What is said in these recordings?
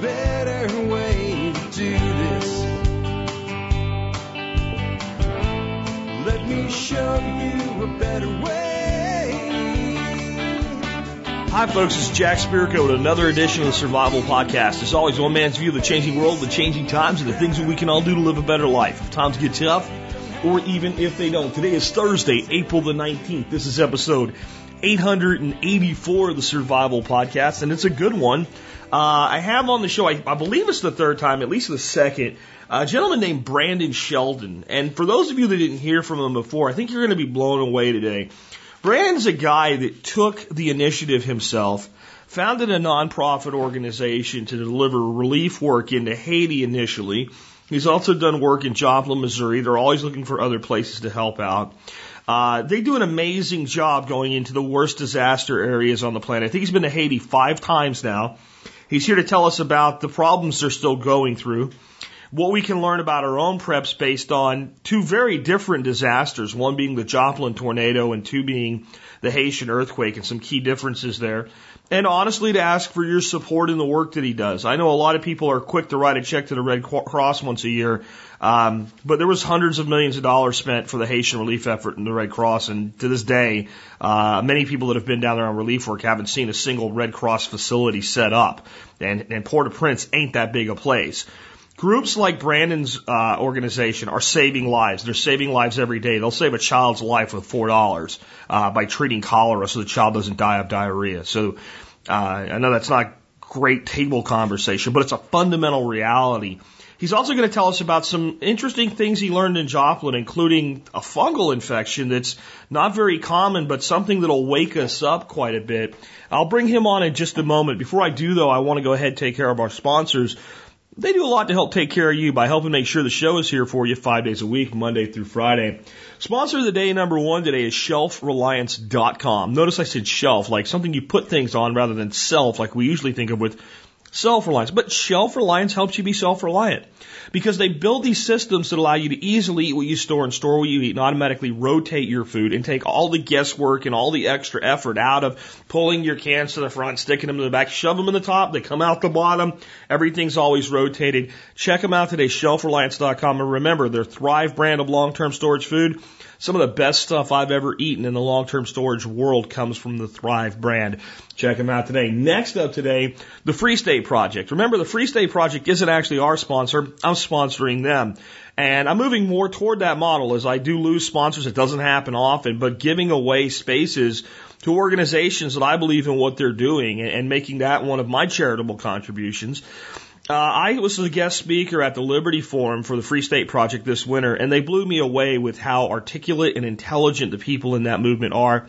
better way to do this. Let me show you a better way. Hi, folks. It's Jack Spirko with another edition of the Survival Podcast. As always, one man's view of the changing world, the changing times, and the things that we can all do to live a better life. If times get tough, or even if they don't. Today is Thursday, April the 19th. This is episode 884 of the Survival Podcast, and it's a good one. Uh, I have on the show, I, I believe it's the third time, at least the second, a gentleman named Brandon Shelton. And for those of you that didn't hear from him before, I think you're going to be blown away today. Brandon's a guy that took the initiative himself, founded a nonprofit organization to deliver relief work into Haiti initially. He's also done work in Joplin, Missouri. They're always looking for other places to help out. Uh, they do an amazing job going into the worst disaster areas on the planet. I think he's been to Haiti five times now. He's here to tell us about the problems they're still going through, what we can learn about our own preps based on two very different disasters, one being the Joplin tornado and two being the Haitian earthquake and some key differences there. And honestly, to ask for your support in the work that he does. I know a lot of people are quick to write a check to the Red Cross once a year, um, but there was hundreds of millions of dollars spent for the Haitian relief effort in the Red Cross, and to this day, uh, many people that have been down there on relief work haven't seen a single Red Cross facility set up. And, and Port-au-Prince ain't that big a place. Groups like Brandon's uh, organization are saving lives. They're saving lives every day. They'll save a child's life with four dollars uh, by treating cholera, so the child doesn't die of diarrhea. So uh, I know that's not great table conversation, but it's a fundamental reality. He's also going to tell us about some interesting things he learned in Joplin, including a fungal infection that's not very common, but something that'll wake us up quite a bit. I'll bring him on in just a moment. Before I do, though, I want to go ahead and take care of our sponsors. They do a lot to help take care of you by helping make sure the show is here for you five days a week, Monday through Friday. Sponsor of the day number one today is shelfreliance.com. Notice I said shelf, like something you put things on rather than self, like we usually think of with self-reliance. But Shelf Reliance helps you be self-reliant because they build these systems that allow you to easily eat what you store and store what you eat and automatically rotate your food and take all the guesswork and all the extra effort out of pulling your cans to the front, sticking them to the back, shove them in the top, they come out the bottom. Everything's always rotated. Check them out today, shelfreliance.com. And remember, their Thrive brand of long-term storage food some of the best stuff I've ever eaten in the long-term storage world comes from the Thrive brand. Check them out today. Next up today, the Free State Project. Remember, the Free State Project isn't actually our sponsor. I'm sponsoring them. And I'm moving more toward that model as I do lose sponsors. It doesn't happen often, but giving away spaces to organizations that I believe in what they're doing and making that one of my charitable contributions. Uh, I was a guest speaker at the Liberty Forum for the Free State Project this winter, and they blew me away with how articulate and intelligent the people in that movement are,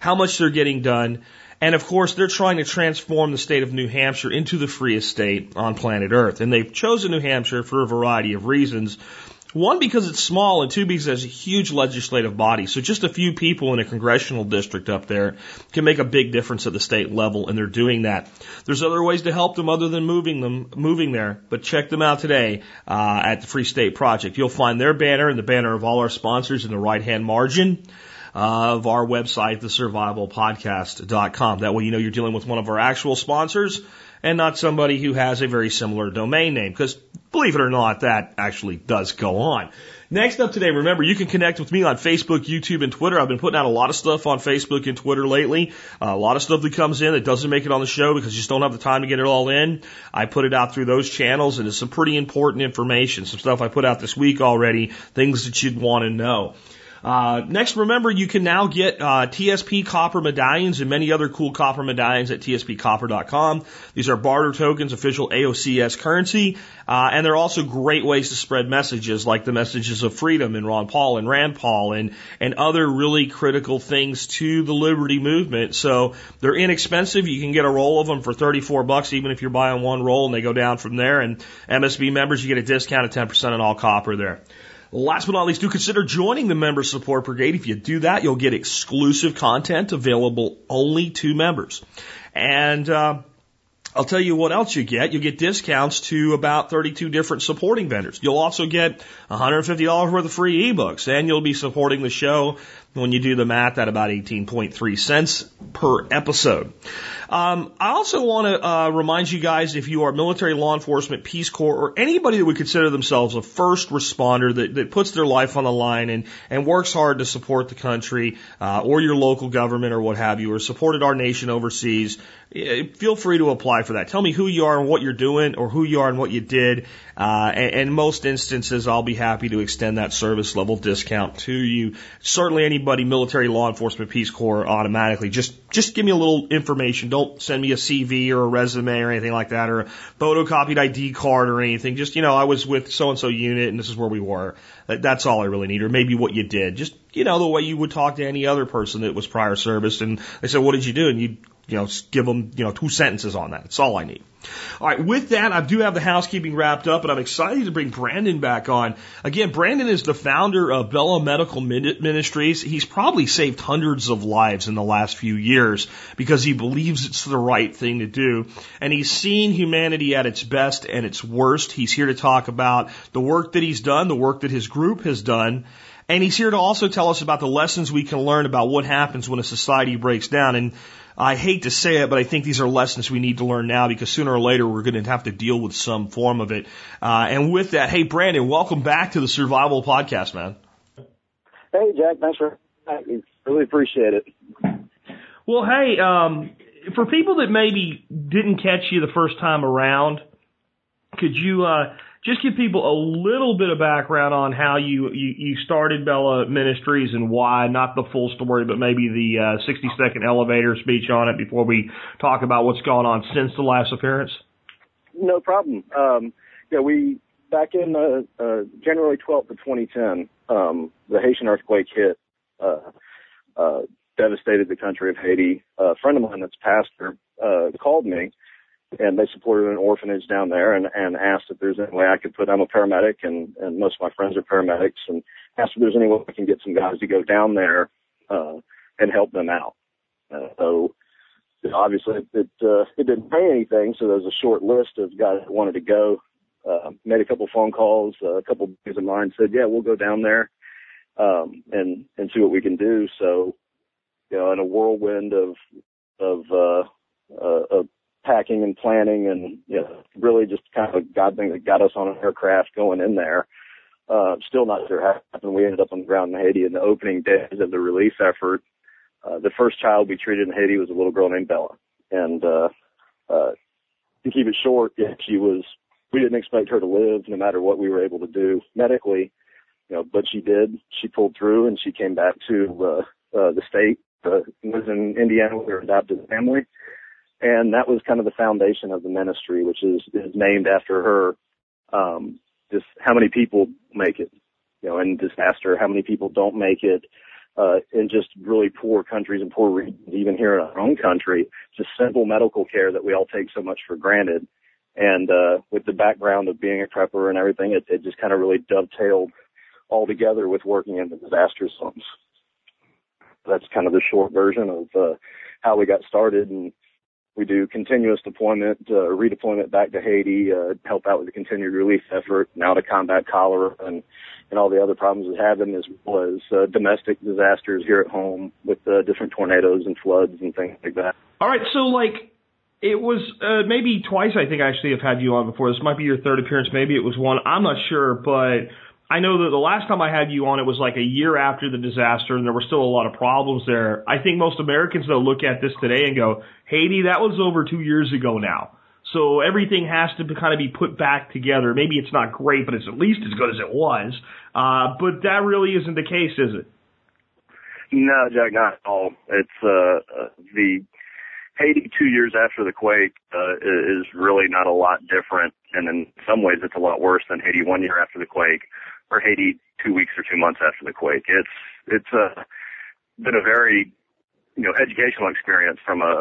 how much they're getting done, and of course, they're trying to transform the state of New Hampshire into the freest state on planet Earth. And they've chosen New Hampshire for a variety of reasons. One, because it's small, and two, because there's a huge legislative body. So just a few people in a congressional district up there can make a big difference at the state level, and they're doing that. There's other ways to help them other than moving them, moving there, but check them out today uh, at the Free State Project. You'll find their banner and the banner of all our sponsors in the right-hand margin of our website, thesurvivalpodcast.com. That way you know you're dealing with one of our actual sponsors and not somebody who has a very similar domain name. Because believe it or not, that actually does go on. Next up today, remember you can connect with me on Facebook, YouTube, and Twitter. I've been putting out a lot of stuff on Facebook and Twitter lately. Uh, a lot of stuff that comes in that doesn't make it on the show because you just don't have the time to get it all in. I put it out through those channels and it's some pretty important information. Some stuff I put out this week already, things that you'd want to know. Uh, next, remember you can now get uh, TSP copper medallions and many other cool copper medallions at tspcopper.com. These are barter tokens, official AOCS currency, uh, and they're also great ways to spread messages like the messages of freedom in Ron Paul and Rand Paul and and other really critical things to the liberty movement. So they're inexpensive. You can get a roll of them for 34 bucks, even if you're buying one roll, and they go down from there. And MSB members, you get a discount of 10% on all copper there. Last but not least, do consider joining the Member Support Brigade. If you do that, you'll get exclusive content available only to members. And uh, I'll tell you what else you get. You'll get discounts to about 32 different supporting vendors. You'll also get $150 worth of free ebooks, and you'll be supporting the show when you do the math at about 18.3 cents per episode. Um, I also want to uh, remind you guys if you are military, law enforcement, Peace Corps, or anybody that would consider themselves a first responder that, that puts their life on the line and, and works hard to support the country uh, or your local government or what have you, or supported our nation overseas, eh, feel free to apply for that. Tell me who you are and what you're doing, or who you are and what you did. Uh, and, and most instances, I'll be happy to extend that service level discount to you. Certainly, anybody, military, law enforcement, Peace Corps, automatically. Just just give me a little information. Don't send me a CV or a resume or anything like that, or a photocopied ID card or anything. Just you know, I was with so and so unit, and this is where we were. That, that's all I really need, or maybe what you did. Just you know, the way you would talk to any other person that was prior service, and they said, "What did you do?" and you you know, give them, you know, two sentences on that. That's all I need. All right. With that, I do have the housekeeping wrapped up, and I'm excited to bring Brandon back on. Again, Brandon is the founder of Bella Medical Ministries. He's probably saved hundreds of lives in the last few years because he believes it's the right thing to do. And he's seen humanity at its best and its worst. He's here to talk about the work that he's done, the work that his group has done. And he's here to also tell us about the lessons we can learn about what happens when a society breaks down. And I hate to say it, but I think these are lessons we need to learn now because sooner or later we're going to have to deal with some form of it. Uh, and with that, hey, Brandon, welcome back to the Survival Podcast, man. Hey, Jack. Thanks for really appreciate it. Well, hey, um, for people that maybe didn't catch you the first time around, could you uh, just give people a little bit of background on how you, you, you started Bella Ministries and why, not the full story, but maybe the uh, 60 second elevator speech on it before we talk about what's gone on since the last appearance? No problem. Um, yeah, we, back in uh, uh, January 12th of 2010, um, the Haitian earthquake hit, uh, uh, devastated the country of Haiti. a friend of mine that's pastor uh, called me and they supported an orphanage down there and, and asked if there's any way I could put, I'm a paramedic and, and most of my friends are paramedics and asked if there's any way I can get some guys to go down there, uh, and help them out. Uh, so obviously it, it, uh, it didn't pay anything. So there was a short list of guys that wanted to go, uh, made a couple phone calls, uh, a couple of of mine said, yeah, we'll go down there, um, and, and see what we can do. So, you know, in a whirlwind of, of, uh, uh, of packing and planning and you know, really just kind of a God thing that got us on an aircraft going in there. Uh, still not sure how happened. We ended up on the ground in Haiti in the opening days of the relief effort. Uh, the first child we treated in Haiti was a little girl named Bella. And, uh, uh, to keep it short, yeah, she was, we didn't expect her to live no matter what we were able to do medically, you know, but she did. She pulled through and she came back to, uh, uh, the state, uh, was in Indiana with her adopted family and that was kind of the foundation of the ministry, which is, is named after her. Um, just how many people make it, you know, in disaster, how many people don't make it, uh, in just really poor countries and poor regions, even here in our own country, just simple medical care that we all take so much for granted. And, uh, with the background of being a prepper and everything, it, it just kind of really dovetailed all together with working in the disaster zones. That's kind of the short version of, uh, how we got started and, we do continuous deployment, uh, redeployment back to Haiti, uh, help out with the continued relief effort, now to combat cholera and, and all the other problems we're having, as well as uh, domestic disasters here at home with uh, different tornadoes and floods and things like that. All right, so like it was uh, maybe twice. I think I actually have had you on before. This might be your third appearance. Maybe it was one. I'm not sure, but I know that the last time I had you on, it was like a year after the disaster, and there were still a lot of problems there. I think most Americans though look at this today and go, Haiti, that was over two years ago now. So everything has to kind of be put back together. Maybe it's not great, but it's at least as good as it was. Uh, but that really isn't the case, is it? No, Jack, not at all. It's uh, uh the Haiti two years after the quake uh, is really not a lot different, and in some ways, it's a lot worse than Haiti one year after the quake or Haiti two weeks or two months after the quake. It's it's uh, been a very you know educational experience from a,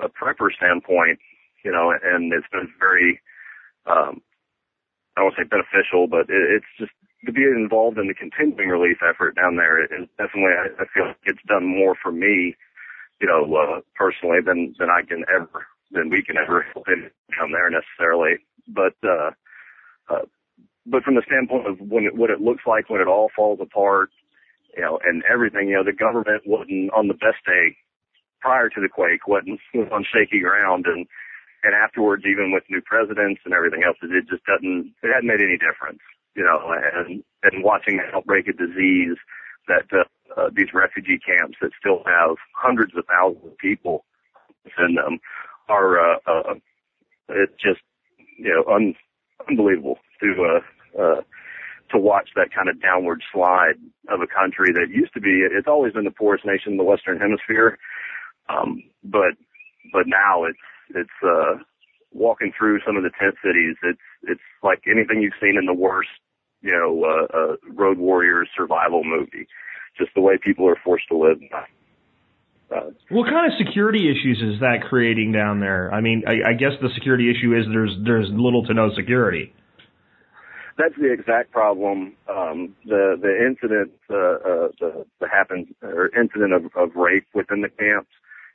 a, a prepper standpoint, you know, and it's been very um, I don't say beneficial, but it, it's just to be involved in the continuing relief effort down there is definitely I, I feel like it's done more for me, you know, uh, personally than than I can ever than we can ever help down there necessarily. But uh, uh, but from the standpoint of when it, what it looks like when it all falls apart, you know, and everything, you know, the government wasn't on the best day prior to the quake wasn't was on shaky ground and and afterwards even with new presidents and everything else it just doesn't it hadn't made any difference you know and and watching the outbreak of disease that uh, uh, these refugee camps that still have hundreds of thousands of people in them are uh, uh it's just you know un, unbelievable to uh uh to watch that kind of downward slide of a country that used to be it's always been the poorest nation in the western hemisphere um, but but now it's it's uh, walking through some of the tent cities. It's it's like anything you've seen in the worst, you know, uh, uh, Road Warriors survival movie. Just the way people are forced to live. What kind of security issues is that creating down there? I mean, I, I guess the security issue is there's there's little to no security. That's the exact problem. Um, the the incident uh, uh, the, the happened or incident of, of rape within the camps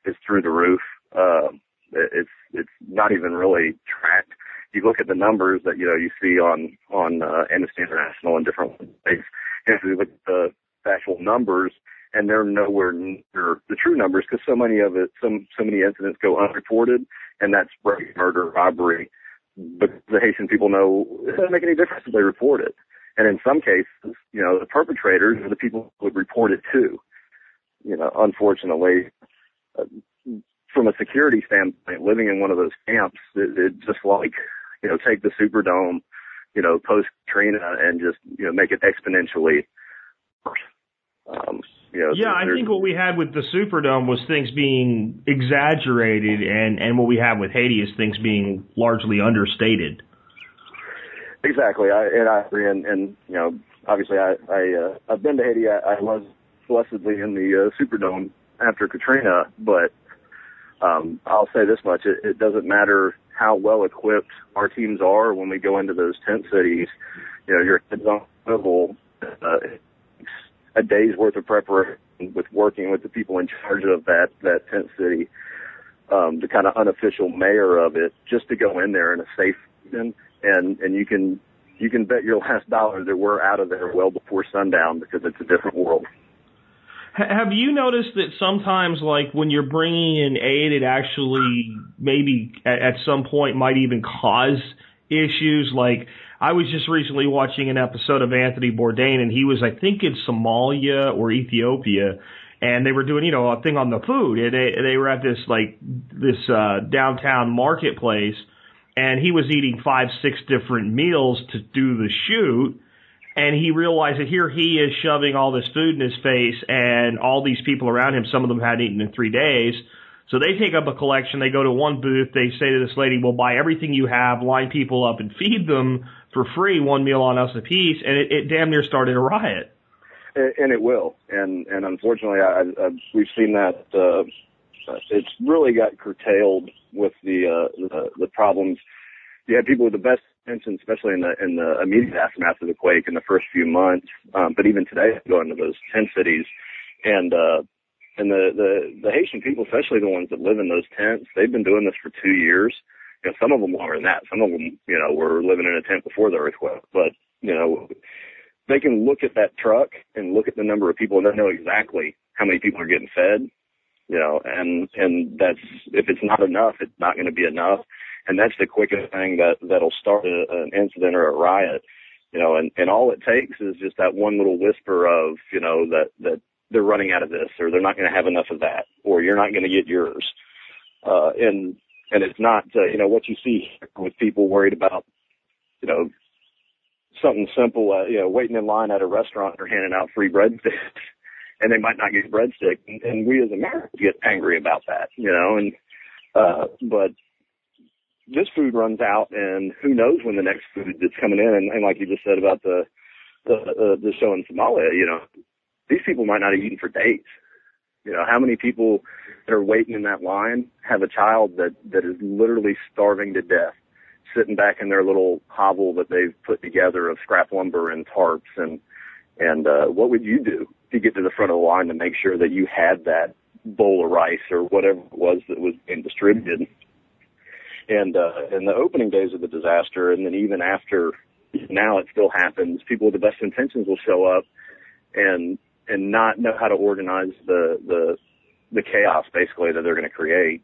is through the roof. Uh, it's it's not even really tracked. You look at the numbers that you know you see on on uh, Amnesty International and different things, and if you look at the actual numbers, and they're nowhere near the true numbers because so many of it, some so many incidents go unreported, and that's rape, murder, robbery. But the Haitian people know it doesn't make any difference if they report it. And in some cases, you know, the perpetrators are the people who would report it too. You know, unfortunately, uh, from a security standpoint, living in one of those camps, it, it just like, you know, take the Superdome, you know, post Katrina and just, you know, make it exponentially worse. Um, you know, yeah, I think what we had with the Superdome was things being exaggerated, and and what we have with Haiti is things being largely understated. Exactly, I, and I agree. And, and you know, obviously, I I uh, I've been to Haiti. I, I was blessedly in the uh, Superdome after Katrina, but um, I'll say this much: it, it doesn't matter how well equipped our teams are when we go into those tent cities. You know, your head's on level. Uh, a day's worth of preparation with working with the people in charge of that that tent city, um, the kind of unofficial mayor of it, just to go in there in a safe and and and you can you can bet your last dollar that we're out of there well before sundown because it's a different world. Have you noticed that sometimes, like when you're bringing in aid, it actually maybe at, at some point might even cause issues? Like I was just recently watching an episode of Anthony Bourdain, and he was, I think, in Somalia or Ethiopia, and they were doing, you know, a thing on the food, and they they were at this like this uh, downtown marketplace, and he was eating five, six different meals to do the shoot and he realized that here he is shoving all this food in his face, and all these people around him, some of them hadn't eaten in three days. So they take up a collection. They go to one booth. They say to this lady, "We'll buy everything you have, line people up, and feed them for free, one meal on us apiece." And it, it damn near started a riot. And it will. And and unfortunately, I, I, we've seen that. Uh, it's really got curtailed with the uh, the, the problems. You had people with the best intentions, especially in the in the immediate aftermath of the quake in the first few months. Um, but even today, going to those tent cities, and uh, and the the the Haitian people, especially the ones that live in those tents, they've been doing this for two years. You know, some of them longer than that. Some of them, you know, were living in a tent before the earthquake. But you know, they can look at that truck and look at the number of people, and they know exactly how many people are getting fed. You know, and and that's if it's not enough, it's not going to be enough and that's the quickest thing that that'll start a, an incident or a riot you know and and all it takes is just that one little whisper of you know that that they're running out of this or they're not going to have enough of that or you're not going to get yours uh and and it's not uh, you know what you see with people worried about you know something simple uh, you know waiting in line at a restaurant or handing out free breadsticks and they might not get breadstick and, and we as Americans get angry about that you know and uh but this food runs out, and who knows when the next food that's coming in. And, and like you just said about the the uh, the show in Somalia, you know, these people might not have eaten for days. You know, how many people that are waiting in that line have a child that that is literally starving to death, sitting back in their little hovel that they've put together of scrap lumber and tarps and and uh, what would you do to get to the front of the line to make sure that you had that bowl of rice or whatever it was that was being distributed? and uh, in the opening days of the disaster, and then even after now, it still happens. People with the best intentions will show up and and not know how to organize the the the chaos basically that they're going to create.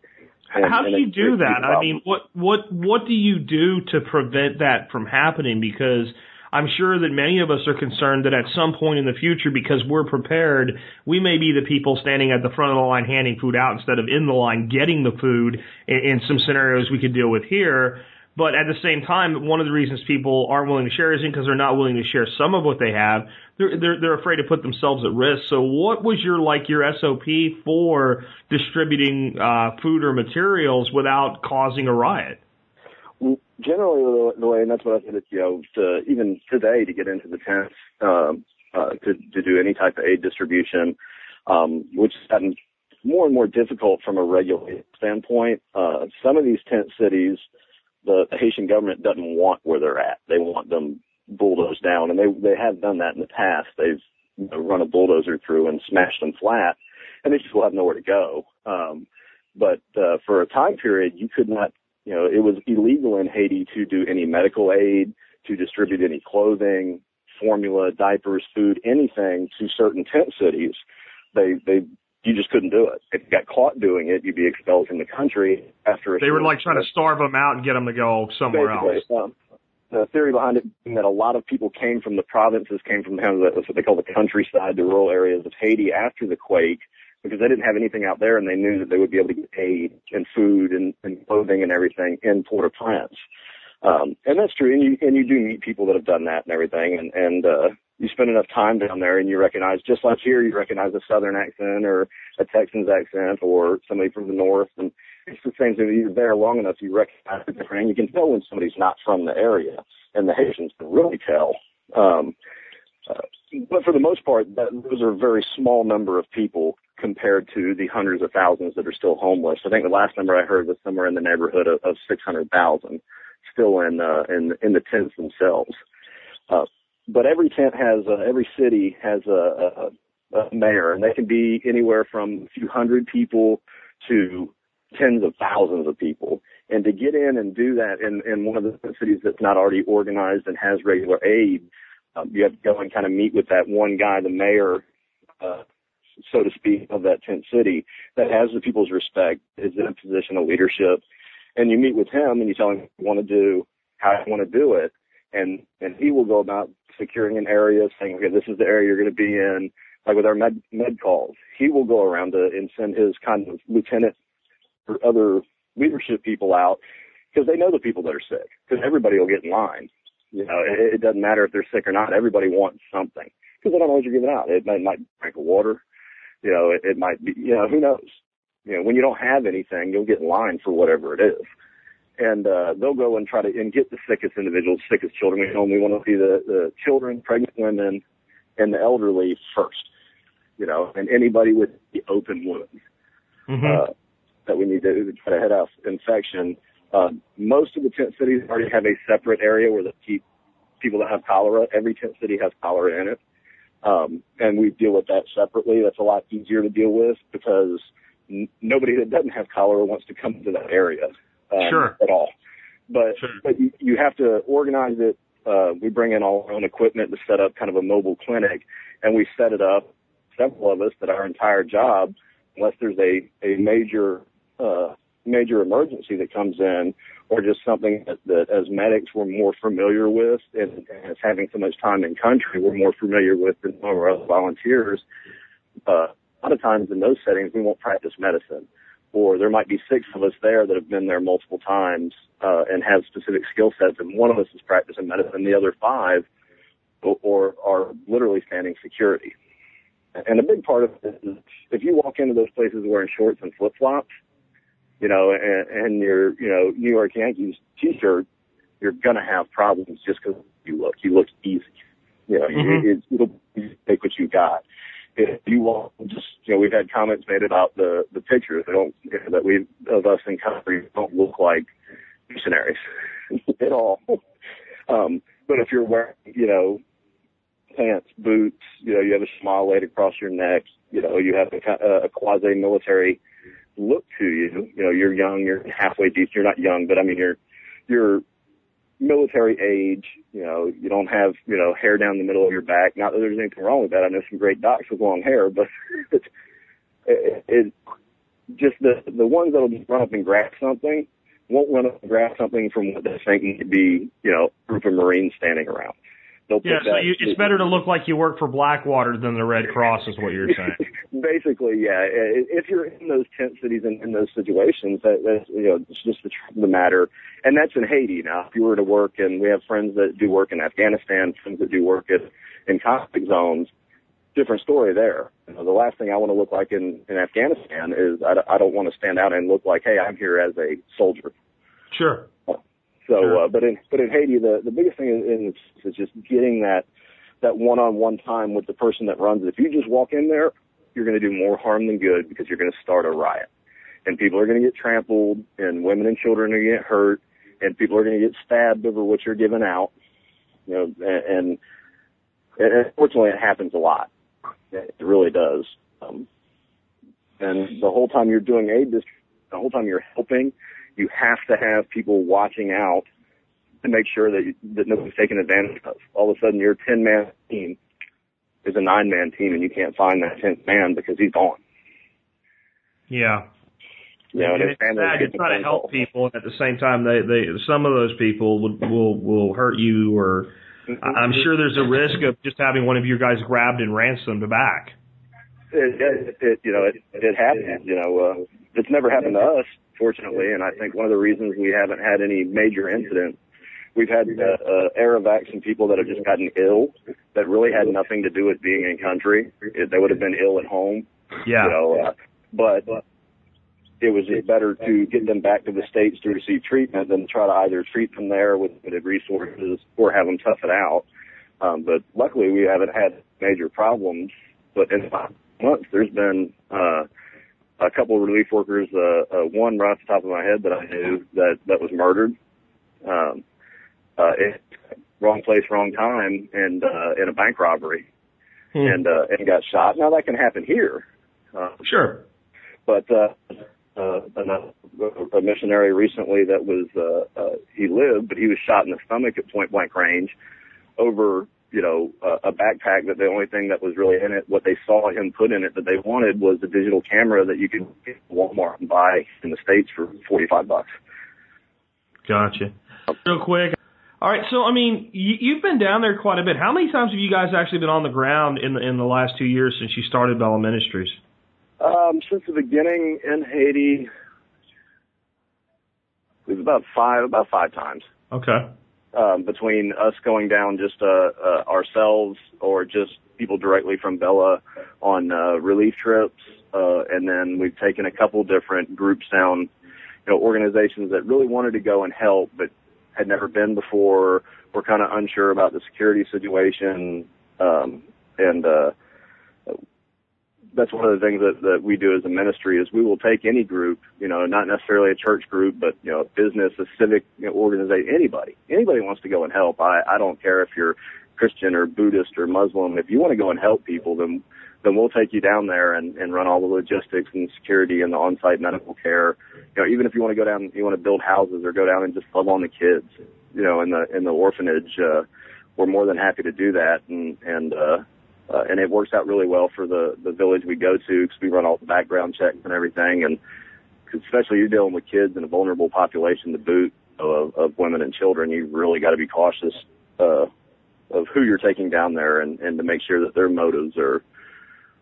And, How do you do that? I mean, what what what do you do to prevent that from happening? Because I'm sure that many of us are concerned that at some point in the future, because we're prepared, we may be the people standing at the front of the line handing food out instead of in the line getting the food in, in some scenarios we could deal with here. But at the same time, one of the reasons people aren't willing to share isn't because they're not willing to share some of what they have. They're, they're, they're afraid to put themselves at risk. So what was your, like, your SOP for distributing, uh, food or materials without causing a riot? generally the way, and that's what I said, you know, to, even today to get into the tents, um, uh, to, to do any type of aid distribution, um, which has gotten more and more difficult from a regulated standpoint. Uh, some of these tent cities, the, the Haitian government doesn't want where they're at. They want them bulldozed down, and they they have done that in the past. They've you know, run a bulldozer through and smashed them flat, and they just will have nowhere to go. Um, but uh, for a time period, you could not you know, it was illegal in Haiti to do any medical aid, to distribute any clothing, formula, diapers, food, anything to certain tent cities. They, they, you just couldn't do it. If you got caught doing it, you'd be expelled from the country after a They were like trying to starve them out and get them to go somewhere else. Um, the theory behind it being that a lot of people came from the provinces, came from kind of the, what they call the countryside, the rural areas of Haiti after the quake, because they didn't have anything out there and they knew that they would be able to get aid and food and, and clothing and everything in Port-au-Prince. Um, and that's true. And you, and you do meet people that have done that and everything. And, and, uh, you spend enough time down there and you recognize, just like here, you recognize a Southern accent or a Texan's accent or somebody from the North. And it's the same thing. You're there long enough, you recognize the different, and you can tell when somebody's not from the area. And the Haitians can really tell. Um, uh, but for the most part, that, those are a very small number of people compared to the hundreds of thousands that are still homeless. I think the last number I heard was somewhere in the neighborhood of, of 600,000 still in, uh, in, in the tents themselves. Uh, but every tent has, uh, every city has a, a, a mayor and they can be anywhere from a few hundred people to tens of thousands of people. And to get in and do that in, in one of the cities that's not already organized and has regular aid, um, you have to go and kind of meet with that one guy, the mayor, uh, so to speak, of that tent city that has the people's respect, is in a position of leadership. And you meet with him and you tell him what you want to do, how you want to do it. And, and he will go about securing an area, saying, okay, this is the area you're going to be in. Like with our med, med calls, he will go around to, and send his kind of lieutenant or other leadership people out because they know the people that are sick because everybody will get in line. You know, it, it doesn't matter if they're sick or not. Everybody wants something because they don't know what you're giving out. It might, might drink of water. You know, it, it might be, you know, who knows? You know, when you don't have anything, you'll get in line for whatever it is. And, uh, they'll go and try to, and get the sickest individuals, sickest children. We only want to see the, the children, pregnant women, and the elderly first, you know, and anybody with the open wounds, mm-hmm. uh, that we need to try to head off infection. Uh, most of the tent cities already have a separate area where they keep people that have cholera. Every tent city has cholera in it. Um, and we deal with that separately. That's a lot easier to deal with because n- nobody that doesn't have cholera wants to come to that area um, sure. at all. But sure. but you, you have to organize it. Uh, we bring in all our own equipment to set up kind of a mobile clinic, and we set it up. Several of us that our entire job, unless there's a a major uh, major emergency that comes in or just something that, that as medics we're more familiar with and, and as having so much time in country we're more familiar with than some of our other volunteers. Uh, a lot of times in those settings we won't practice medicine or there might be six of us there that have been there multiple times uh, and have specific skill sets and one of us is practicing medicine the other five or, or are literally standing security. And a big part of it is if you walk into those places wearing shorts and flip flops, you know, and, and your, you know, New York Yankees t-shirt, you're to have problems just because you look. You look easy. You know, mm-hmm. it, it'll take what you got. If you want, just, you know, we've had comments made about the, the pictures. They don't, you know, that we, of us in country don't look like missionaries at all. Um, but if you're wearing, you know, pants, boots, you know, you have a smile laid across your neck, you know, you have a, a quasi-military look to you. You know, you're young, you're halfway decent. You're not young, but I mean, you're you're military age. You know, you don't have you know hair down the middle of your back. Not that there's anything wrong with that. I know some great docs with long hair, but it, it just the the ones that'll just run up and grab something won't run up and grab something from what they think to be, you know, group of Marines standing around. They'll yeah, so you, it's better to look like you work for Blackwater than the Red Cross, is what you're saying. Basically, yeah. If you're in those tent cities and in those situations, that, that's you know, it's just the the matter. And that's in Haiti now. If you were to work, and we have friends that do work in Afghanistan, friends that do work at, in conflict zones, different story there. You know, the last thing I want to look like in, in Afghanistan is I, I don't want to stand out and look like, hey, I'm here as a soldier. Sure. So, sure. uh, but in but in Haiti, the the biggest thing is, is just getting that that one-on-one time with the person that runs it. If you just walk in there, you're going to do more harm than good because you're going to start a riot, and people are going to get trampled, and women and children are going to get hurt, and people are going to get stabbed over what you're giving out. You know, and, and unfortunately, it happens a lot. It really does. Um, and the whole time you're doing aid district, the whole time you're helping, you have to have people watching out to make sure that you, that nobody's taken advantage of. All of a sudden, your 10 man team is a nine man team, and you can't find that 10th man because he's gone. Yeah. You know, and, and it's sad. You're trying to help people, and at the same time, they they some of those people will will will hurt you, or mm-hmm. I'm sure there's a risk of just having one of your guys grabbed and ransomed back. It, it, it you know it it happens. You know, uh, it's never happened to us, fortunately, and I think one of the reasons we haven't had any major incidents, we've had uh, uh, Aerovacs and people that have just gotten ill that really had nothing to do with being in country. It, they would have been ill at home. Yeah. You know, uh, but it was better to get them back to the states to receive treatment than try to either treat them there with limited resources or have them tough it out. Um, but luckily, we haven't had major problems. But in five months, there's been uh, a couple of relief workers, uh, uh, one right off the top of my head that I knew that, that was murdered. Um, uh, it, wrong place, wrong time and, uh, in a bank robbery hmm. and, uh, and got shot. Now that can happen here. Uh, sure. But, uh, uh, a, a missionary recently that was, uh, uh, he lived, but he was shot in the stomach at point blank range over you know, a, a backpack that the only thing that was really in it, what they saw him put in it that they wanted was a digital camera that you could get at Walmart and buy in the States for 45 bucks. Gotcha. Real quick. All right, so I mean, you, you've been down there quite a bit. How many times have you guys actually been on the ground in the in the last two years since you started Bella Ministries? Um, since the beginning in Haiti, it was about five, about five times. Okay um, between us going down just uh, uh, ourselves or just people directly from Bella on uh, relief trips, uh, and then we've taken a couple different groups down, you know, organizations that really wanted to go and help but had never been before, were kind of unsure about the security situation, um, and uh, that's one of the things that, that we do as a ministry is we will take any group, you know, not necessarily a church group, but, you know, a business, a civic you know, organization, anybody. Anybody wants to go and help. I, I don't care if you're Christian or Buddhist or Muslim. If you want to go and help people, then, then we'll take you down there and, and run all the logistics and security and the on-site medical care. You know, even if you want to go down, you want to build houses or go down and just love on the kids, you know, in the, in the orphanage, uh, we're more than happy to do that. And, and, uh, uh, and it works out really well for the the village we go to because we run all the background checks and everything, and especially you're dealing with kids and a vulnerable population to boot of, of women and children, you really got to be cautious uh, of who you're taking down there and, and to make sure that their motives are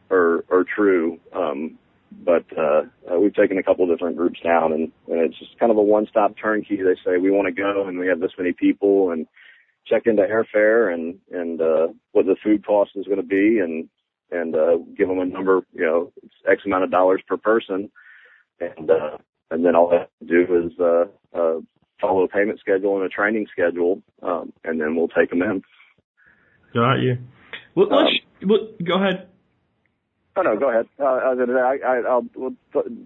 are, are true. Um, but uh, uh, we've taken a couple of different groups down, and, and it's just kind of a one-stop turnkey. They say we want to go, and we have this many people, and check into airfare and and uh, what the food cost is going to be, and and uh, give them a number, you know, X amount of dollars per person, and uh, and then all they have to do is uh, uh, follow a payment schedule and a training schedule, um, and then we'll take them in. Got you. Well, let's um, go ahead. Oh no, go ahead. Uh, I, I, I'll we'll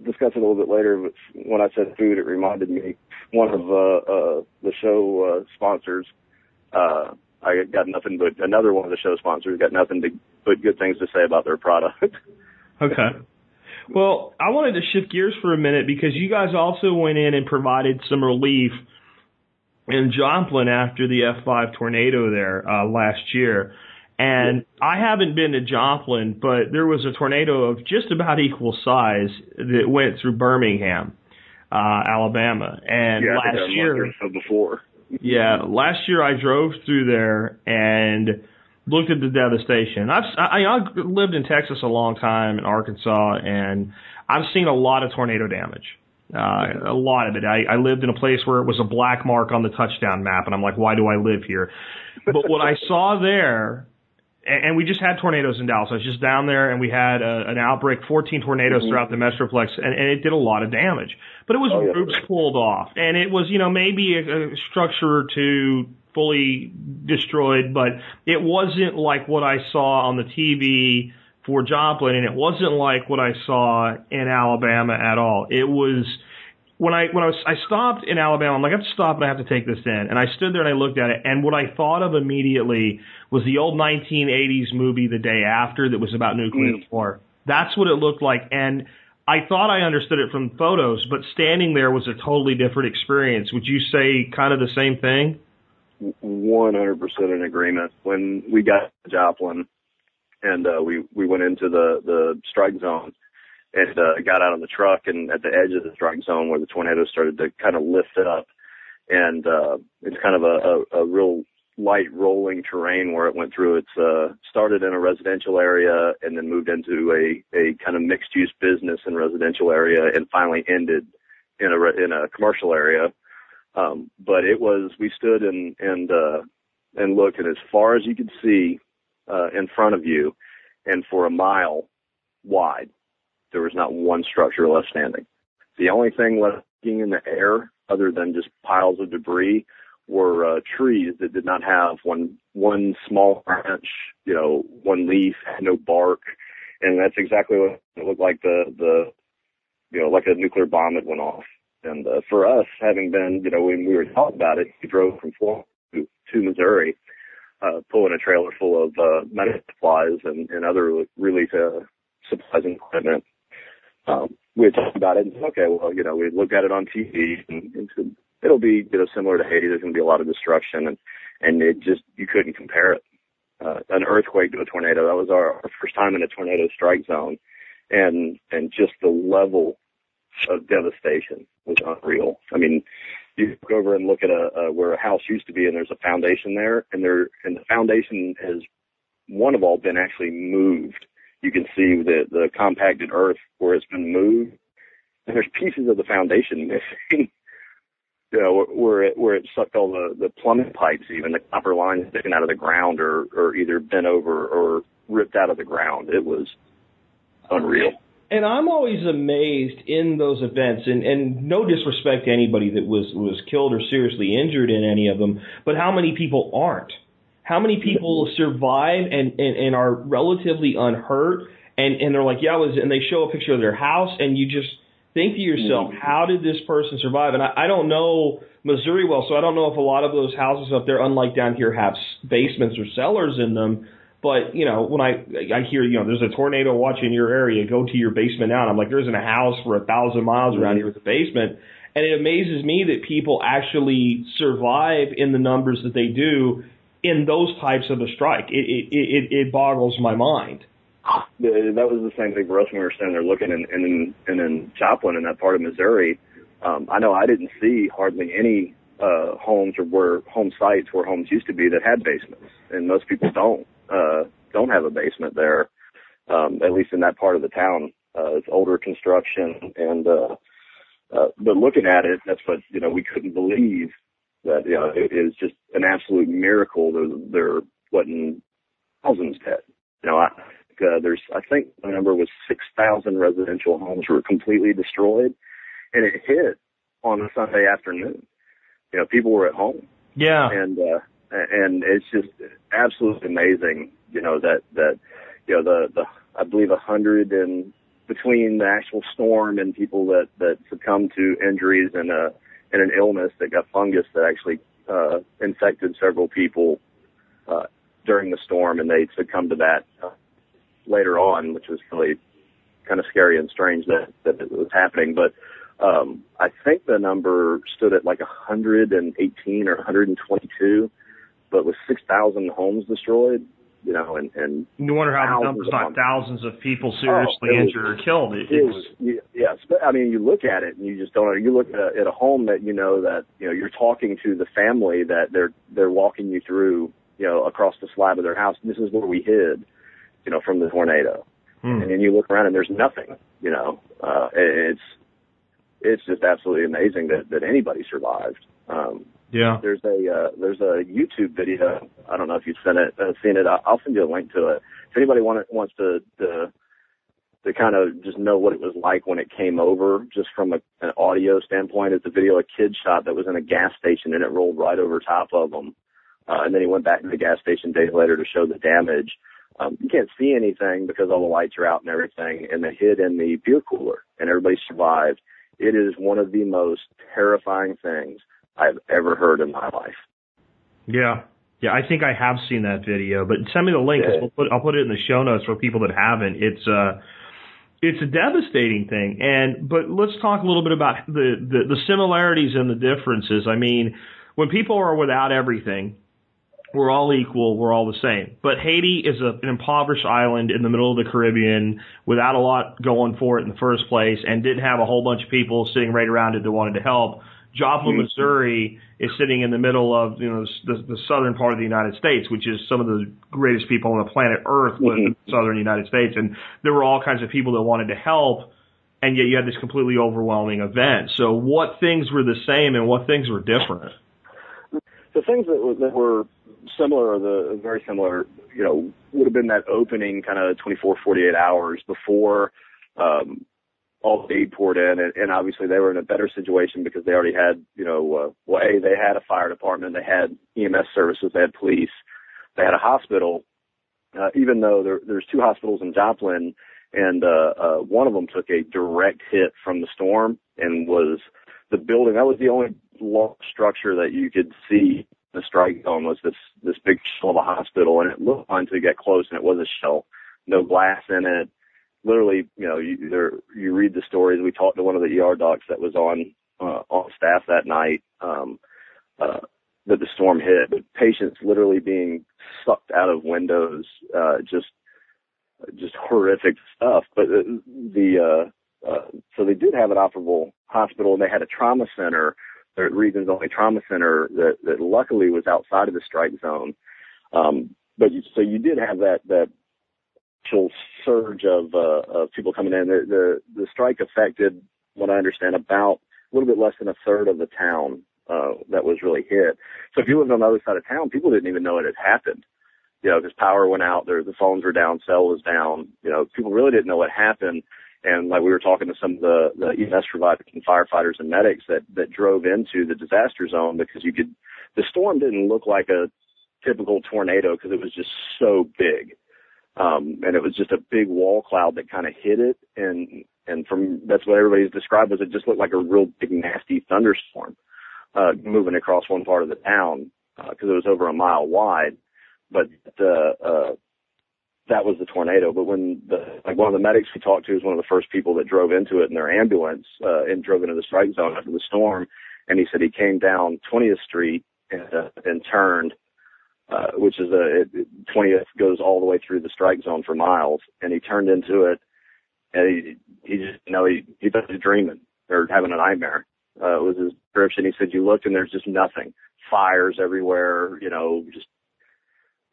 discuss it a little bit later. But when I said food, it reminded me one of uh, uh, the show uh, sponsors uh, I got nothing but another one of the show sponsors got nothing to but good things to say about their product. okay. Well, I wanted to shift gears for a minute because you guys also went in and provided some relief in Joplin after the F5 tornado there uh, last year. And I haven't been to Joplin, but there was a tornado of just about equal size that went through Birmingham, uh, Alabama. And yeah, last year, so before. Yeah, last year I drove through there and looked at the devastation. I've I, I lived in Texas a long time in Arkansas, and I've seen a lot of tornado damage. Uh, a lot of it. I, I lived in a place where it was a black mark on the touchdown map, and I'm like, why do I live here? But what I saw there, and, we just had tornadoes in Dallas. I was just down there, and we had a, an outbreak, 14 tornadoes Mhm. throughout the metroplex, and, and it did a lot of damage. But it was Oh, yeah. roofs pulled off, and it was, you know, maybe a, a structure or two fully destroyed, but it wasn't like what I saw on the TV for Joplin, and it wasn't like what I saw in Alabama at all. It was when I when I was I stopped in Alabama. I'm like, I have to stop and I have to take this in. And I stood there and I looked at it, and what I thought of immediately was the old 1980s movie The Day After that was about nuclear Mm. war. That's what it looked like, and I thought I understood it from photos, but standing there was a totally different experience. Would you say kind of the same thing? 100% in agreement. When we got to Joplin and uh, we we went into the the strike zone and uh, got out of the truck and at the edge of the strike zone where the tornado started to kind of lift up and uh, it's kind of a, a, a real light rolling terrain where it went through. It's uh, started in a residential area and then moved into a a kind of mixed use business and residential area and finally ended in a in a commercial area. Um, but it was we stood and and uh, and looked, and as far as you could see uh, in front of you, and for a mile wide, there was not one structure left standing. The only thing left in the air, other than just piles of debris, were uh, trees that did not have one one small branch, you know, one leaf, no bark, and that's exactly what it looked like. The the you know, like a nuclear bomb had went off. And uh, for us, having been, you know, when we were talking about it, we drove from Florida to, to Missouri, uh, pulling a trailer full of uh, medical supplies and, and other relief uh, supplies and equipment. Um, we had talked about it and said, okay, well, you know, we looked at it on TV and, and said, it'll be, you know, similar to Haiti. There's going to be a lot of destruction and, and it just, you couldn't compare it. Uh, an earthquake to a tornado. That was our, our first time in a tornado strike zone. And, and just the level of devastation was unreal. I mean, you go over and look at a, a where a house used to be, and there's a foundation there, and there and the foundation has one of all been actually moved. You can see the the compacted earth where it's been moved, and there's pieces of the foundation missing. you know, where, where it where it sucked all the the plumbing pipes, even the copper lines sticking out of the ground, or or either bent over or ripped out of the ground. It was unreal. And I'm always amazed in those events, and, and no disrespect to anybody that was was killed or seriously injured in any of them, but how many people aren't? How many people survive and, and, and are relatively unhurt, and, and they're like, yeah, I was, and they show a picture of their house, and you just think to yourself, mm-hmm. how did this person survive? And I, I don't know Missouri well, so I don't know if a lot of those houses up there, unlike down here, have basements or cellars in them. But you know, when I I hear you know there's a tornado watch in your area, go to your basement now. And I'm like, there isn't a house for a thousand miles around mm-hmm. here with a basement. And it amazes me that people actually survive in the numbers that they do in those types of a strike. It it it, it boggles my mind. the, that was the same thing for us when we were standing there looking and and in and in Joplin in that part of Missouri. Um, I know I didn't see hardly any uh, homes or where home sites where homes used to be that had basements, and most people don't uh, don't have a basement there. Um, at least in that part of the town, uh, it's older construction, and uh, uh, but looking at it, that's what you know we couldn't believe that you know it is just an absolute miracle. There, there wasn't thousands dead. You know, I, uh, there's, I think the number was 6,000 residential homes were completely destroyed and it hit on a Sunday afternoon. You know, people were at home Yeah. and, uh, and it's just absolutely amazing, you know, that, that, you know, the, the, I believe a hundred and between the actual storm and people that, that succumbed to injuries and, uh, and an illness that got fungus that actually, uh, infected several people, uh, during the storm and they succumbed to that, uh, later on, which was really kind of scary and strange that, that it was happening. But, um, I think the number stood at like 118 or 122, but with 6,000 homes destroyed, you know, and and You wonder how the numbers not thousands of people seriously Oh, it was- injured or killed. It, it was was yes, but I mean, you look at it and you just don't. You look at a, at a home that you know that you know you're talking to the family that they're they're walking you through, you know, across the slab of their house. This is where we hid, you know, from the tornado. hmm. and then you look around and there's nothing. You know, uh, it- it's it's just absolutely amazing that that anybody survived. Um, yeah. there's a uh, there's a YouTube video. I don't know if you've seen it. Uh, seen it. I'll send you a link to it. If anybody want, wants to to to kind of just know what it was like when it came over, just from a, an audio standpoint, it's a video a kid shot that was in a gas station and it rolled right over top of them. Uh, and then he went back to the gas station days later to show the damage. Um, you can't see anything because all the lights are out and everything, and they hid in the beer cooler, and everybody survived. It is one of the most terrifying things I've ever heard in my life. Yeah. Yeah, I think I have seen that video, but send me the link. Yeah. We'll put, I'll put it in the show notes for people that haven't. It's uh, it's a devastating thing. And but let's talk a little bit about the, the the similarities and the differences. I mean, when people are without everything, we're all equal. We're all the same. But Haiti is a, an impoverished island in the middle of the Caribbean without a lot going for it in the first place, and didn't have a whole bunch of people sitting right around it that wanted to help. Joplin, Mhm. Missouri is sitting in the middle of you know the, the southern part of the United States, which is some of the greatest people on the planet Earth live in the southern United States, and there were all kinds of people that wanted to help, and yet you had this completely overwhelming event. So, what things were the same and what things were different? the things that were, that were similar or the very similar, you know, would have been that opening kind of 24, 48 hours before um, all the aid poured in, and, and obviously they were in a better situation because they already had, you know, uh, well, a they had a fire department, they had EMS services, they had police, they had a hospital. Uh, even though there, there's two hospitals in Joplin, and uh, uh, one of them took a direct hit from the storm and was the building. That was the only structure that you could see the strike zone was this this big shell of a hospital, and it looked until you get close, and it was a shell, no glass in it. Literally, you know, you you read the stories. We talked to one of the ER docs that was on uh, on staff that night um, uh, that the storm hit. But patients literally being sucked out of windows, uh, just just horrific stuff. But the, the uh, uh, so they did have an operable hospital, and they had a trauma center the region's only trauma center that, that luckily was outside of the strike zone. Um, but you, so you did have that that initial surge of uh, of people coming in. The, the the strike affected, what I understand, about a little bit less than a third of the town uh, that was really hit. So if you lived on the other side of town, people didn't even know it had happened. You know, because power went out, there the phones were down, cell was down. You know, people really didn't know what happened. And like we were talking to some of the, the EMS providers and firefighters and medics that, that drove into the disaster zone because you could, the storm didn't look like a typical tornado because it was just so big. Um, and it was just a big wall cloud that kind of hit it. And, and from, that's what everybody's described as it just looked like a real big nasty thunderstorm, uh, moving across one part of the town, uh, cause it was over a mile wide. But, uh, uh, that was the tornado. But when the like one of the medics we talked to was one of the first people that drove into it in their ambulance uh, and drove into the strike zone after the storm, and he said he came down 20th Street and, uh, and turned, uh, which is a it, 20th goes all the way through the strike zone for miles, and he turned into it, and he he just you know he he thought he was dreaming or having a nightmare. Uh, was his description. He said you looked and there's just nothing, fires everywhere, you know, just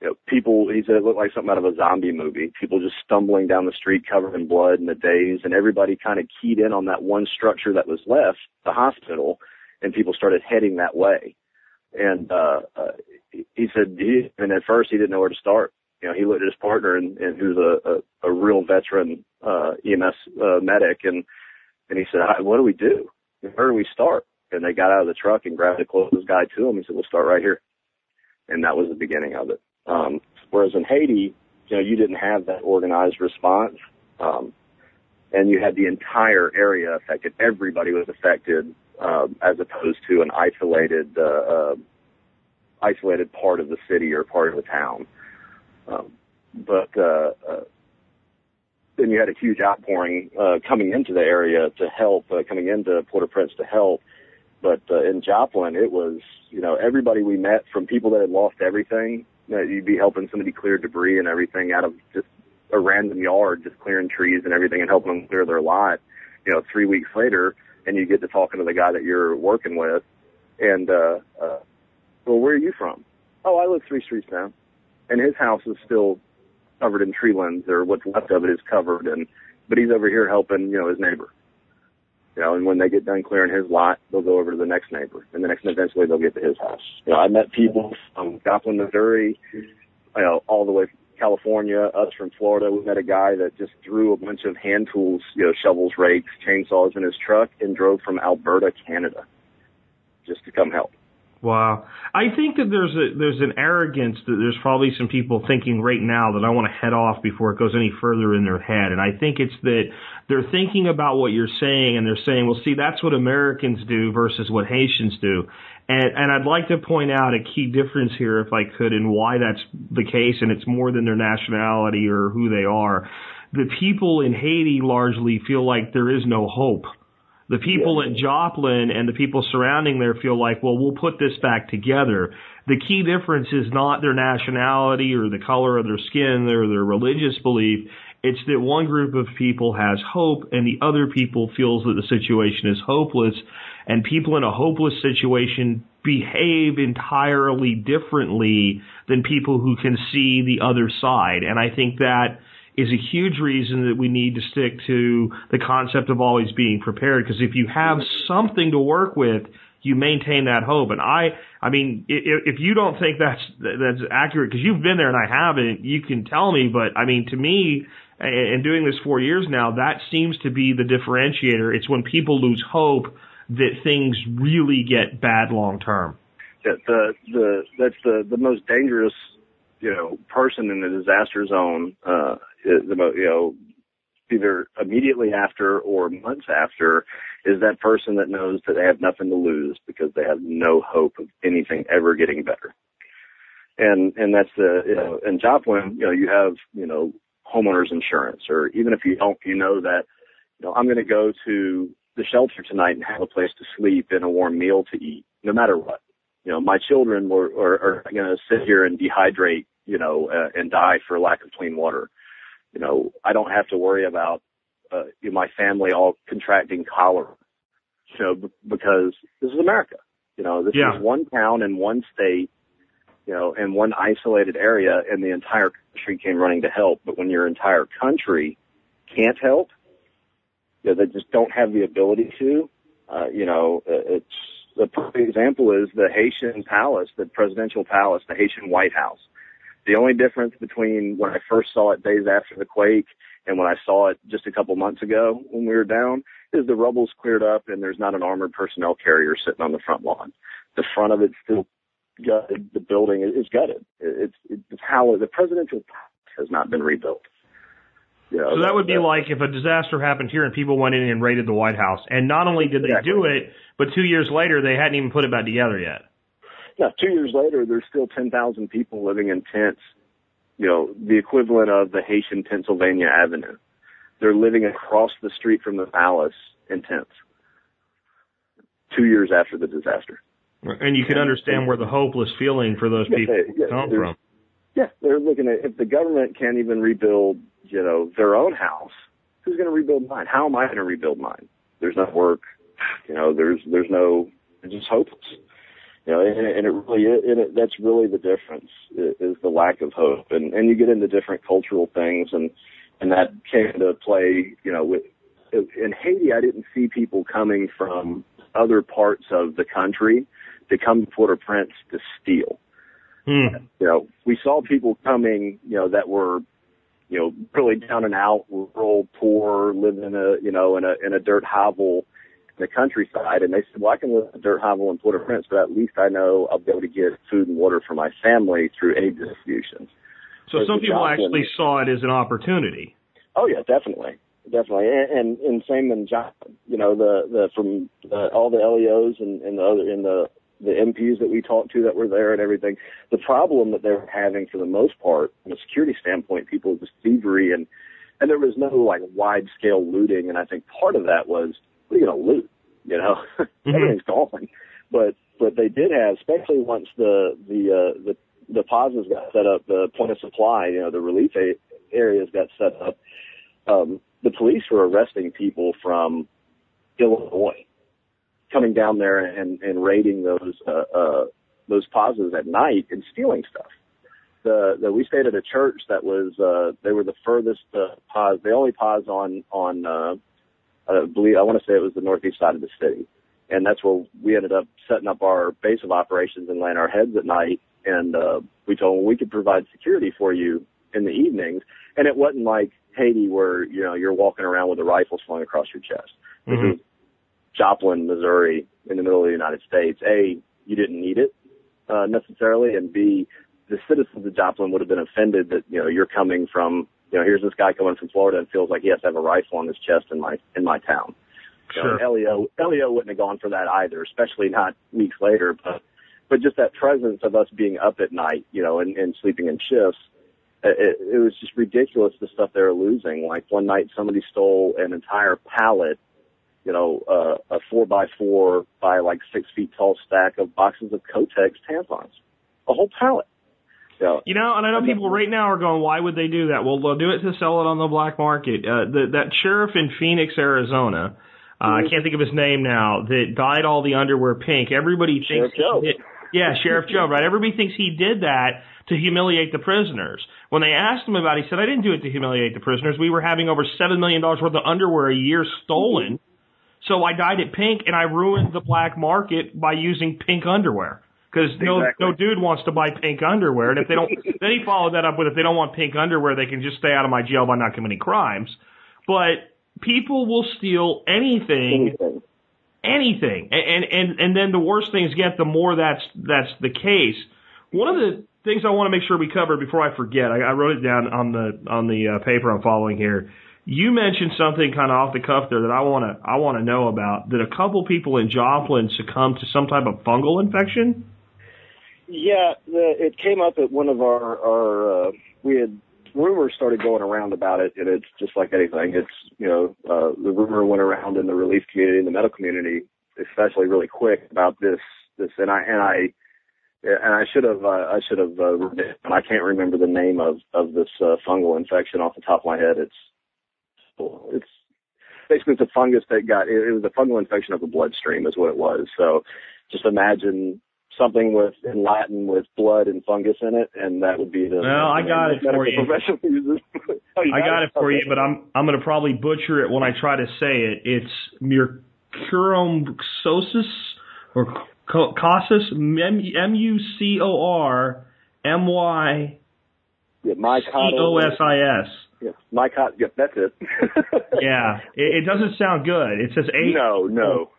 you know, people, he said it looked like something out of a zombie movie. People just stumbling down the street covered in blood in the days and everybody kind of keyed in on that one structure that was left, the hospital, and people started heading that way. And, uh, uh he said he, and at first he didn't know where to start. You know, he looked at his partner and, and who's a, a, a real veteran, uh, EMS, uh, medic and, and he said, what do we do? Where do we start? And they got out of the truck and grabbed the closest guy to him. He said, we'll start right here. And that was the beginning of it. Um, whereas in Haiti, you know, you didn't have that organized response. Um, and you had the entire area affected. Everybody was affected, um, as opposed to an isolated, uh, uh, isolated part of the city or part of the town. Um, but, uh, uh, then you had a huge outpouring, uh, coming into the area to help, uh, coming into Port-au-Prince to help. But, uh, in Joplin, it was, you know, everybody we met from people that had lost everything that you'd be helping somebody clear debris and everything out of just a random yard, just clearing trees and everything and helping them clear their lot. You know, three weeks later, and you get to talking to the guy that you're working with, and uh, uh, well, where are you from? Oh, I live three streets down, and his house is still covered in tree limbs, or what's left of it is covered, and but he's over here helping, you know, his neighbor. You know, and when they get done clearing his lot, they'll go over to the next neighbor, and the next, and eventually they'll get to his house. You know, I met people from Joplin, Missouri, you know, all the way from California, us from Florida. We met a guy that just threw a bunch of hand tools, you know, shovels, rakes, chainsaws in his truck and drove from Alberta, Canada, just to come help. Wow. I think that there's a there's an arrogance that there's probably some people thinking right now that I want to head off before it goes any further in their head. And I think it's that they're thinking about what you're saying and they're saying, well, see, that's what Americans do versus what Haitians do. And, and I'd like to point out a key difference here, if I could, and why that's the case. And it's more than their nationality or who they are. The people in Haiti largely feel like there is no hope the people yeah. in Joplin and the people surrounding there feel like, well, we'll put this back together. The key difference is not their nationality or the color of their skin or their religious belief. It's that one group of people has hope and the other people feels that the situation is hopeless and people in a hopeless situation behave entirely differently than people who can see the other side. And I think that is a huge reason that we need to stick to the concept of always being prepared. Because if you have something to work with, you maintain that hope. And I, I mean, if, if you don't think that's that's accurate, because you've been there and I haven't, you can tell me. But I mean, to me, and doing this four years now, that seems to be the differentiator. It's when people lose hope that things really get bad long term. Yeah, the the that's the the most dangerous you know person in the disaster zone uh the you know either immediately after or months after is that person that knows that they have nothing to lose because they have no hope of anything ever getting better. And and that's the you know in Joplin, you know, you have, you know, homeowners insurance or even if you don't you know that, you know, I'm gonna go to the shelter tonight and have a place to sleep and a warm meal to eat, no matter what. You know, my children were, are, are going to sit here and dehydrate, you know, uh, and die for lack of clean water you know, I don't have to worry about uh, my family all contracting cholera, you know, b- because this is America. You know, this yeah. is one town in one state, you know, in one isolated area, and the entire country came running to help. But when your entire country can't help, you know, they just don't have the ability to. Uh, you know, it's the perfect example is the Haitian palace, the presidential palace, the Haitian White House. The only difference between when I first saw it days after the quake and when I saw it just a couple months ago when we were down is the rubble's cleared up and there's not an armored personnel carrier sitting on the front lawn. The front of it's still gutted. The building is gutted. It's, it's how the presidential palace has not been rebuilt. You know, so that would be like if a disaster happened here and people went in and raided the White House, and not only did they exactly. do it, but two years later they hadn't even put it back together yet. Now, two years later, there's still 10,000 people living in tents, you know, the equivalent of the Haitian Pennsylvania Avenue. They're living across the street from the palace in tents. Two years after the disaster. And you can understand where the hopeless feeling for those people yeah, come from. Yeah, they're looking at if the government can't even rebuild, you know, their own house, who's going to rebuild mine? How am I going to rebuild mine? There's no work, you know. There's there's no. It's just hopeless. You know, and, and it really, and it, that's really the difference is the lack of hope. And, and you get into different cultural things and, and that came into play, you know, with, in Haiti, I didn't see people coming from other parts of the country to come to Port-au-Prince to steal. Hmm. You know, we saw people coming, you know, that were, you know, really down and out, rural, poor, living in a, you know, in a, in a dirt hovel, in the countryside, and they said, "Well, I can live in a dirt hovel in Port-au-Prince, but at least I know I'll be able to get food and water for my family through aid distribution." So some people actually saw it as an opportunity. Oh yeah, definitely, definitely, and and, and same in Joplin. You know, the the from the, all the LEOs and, and the other in the the MPs that we talked to that were there and everything. The problem that they were having for the most part, from a security standpoint, people was thievery and and there was no like wide scale looting. And I think part of that was what are you going to loot? You know, mm-hmm. everything's gone. But but they did have, especially once the the uh, the the pauses got set up, the point of supply, you know, the relief a- areas got set up. Um, the police were arresting people from Illinois, coming down there and, and raiding those uh, uh, those pauses at night and stealing stuff. The, the we stayed at a church that was uh, they were the furthest uh, pause, the only pause on on uh, I believe I want to say it was the northeast side of the city, and that's where we ended up setting up our base of operations and laying our heads at night. And uh, we told them we could provide security for you in the evenings, and it wasn't like Haiti where you know you're walking around with a rifle slung across your chest. This Mhm. is Joplin, Missouri, in the middle of the United States. A, you didn't need it uh, necessarily, and B, the citizens of Joplin would have been offended that you know you're coming from you know here's this guy coming from Florida and feels like he has to have a rifle on his chest in my in my town. Sure. and LEO LEO wouldn't have gone for that either, especially not weeks later. But but just that presence of us being up at night, you know, and, and sleeping in shifts, it, it was just ridiculous the stuff they were losing. Like one night, somebody stole an entire pallet, you know, uh, a four by four by like six feet tall stack of boxes of Kotex tampons, a whole pallet. You know, You know, and I know people right now are going, why would they do that? Well, they'll do it to sell it on the black market. Uh, the, that sheriff in Phoenix, Arizona, uh, I can't think of his name now, that dyed all the underwear pink. Everybody Sheriff thinks Joe. did, yeah, Sheriff Joe, right? Everybody thinks he did that to humiliate the prisoners. When they asked him about it, he said, I didn't do it to humiliate the prisoners. We were having over $7 million worth of underwear a year stolen. So I dyed it pink and I ruined the black market by using pink underwear. Because no, Exactly. no dude wants to buy pink underwear. And if they don't, then he followed that up with if they don't want pink underwear, they can just stay out of my jail by not committing crimes. But people will steal anything anything. anything. And, and, and then the worse things get, the more that's, that's the case. One of the things I want to make sure we cover before I forget, I, I wrote it down on the, on the uh, paper I'm following here. You mentioned something kind of off the cuff there that I want to, I want to know about that a couple people in Joplin succumbed to some type of fungal infection. Yeah, the, it came up at one of our our uh, we had rumors started going around about it, and it's just like anything. It's you know uh, the rumor went around in the relief community, in the medical community, especially really quick about this this, and I and I and I should have uh, I should have uh, I can't remember the name of of this uh, fungal infection off the top of my head. It's it's basically it's a fungus that got it, it was a fungal infection of the bloodstream is what it was. So just imagine something with in Latin with blood and fungus in it, and that would be the. Well, I got it for you. Oh, you I got it for Okay. you, but I'm I'm going to probably butcher it when I try to say it. It's mucormycosis or co- cosis, M U C O R M Y Yeah, C O S I S. Yeah, my cot. Yeah, that's it. Yeah, it, it doesn't sound good. It says eight No, no.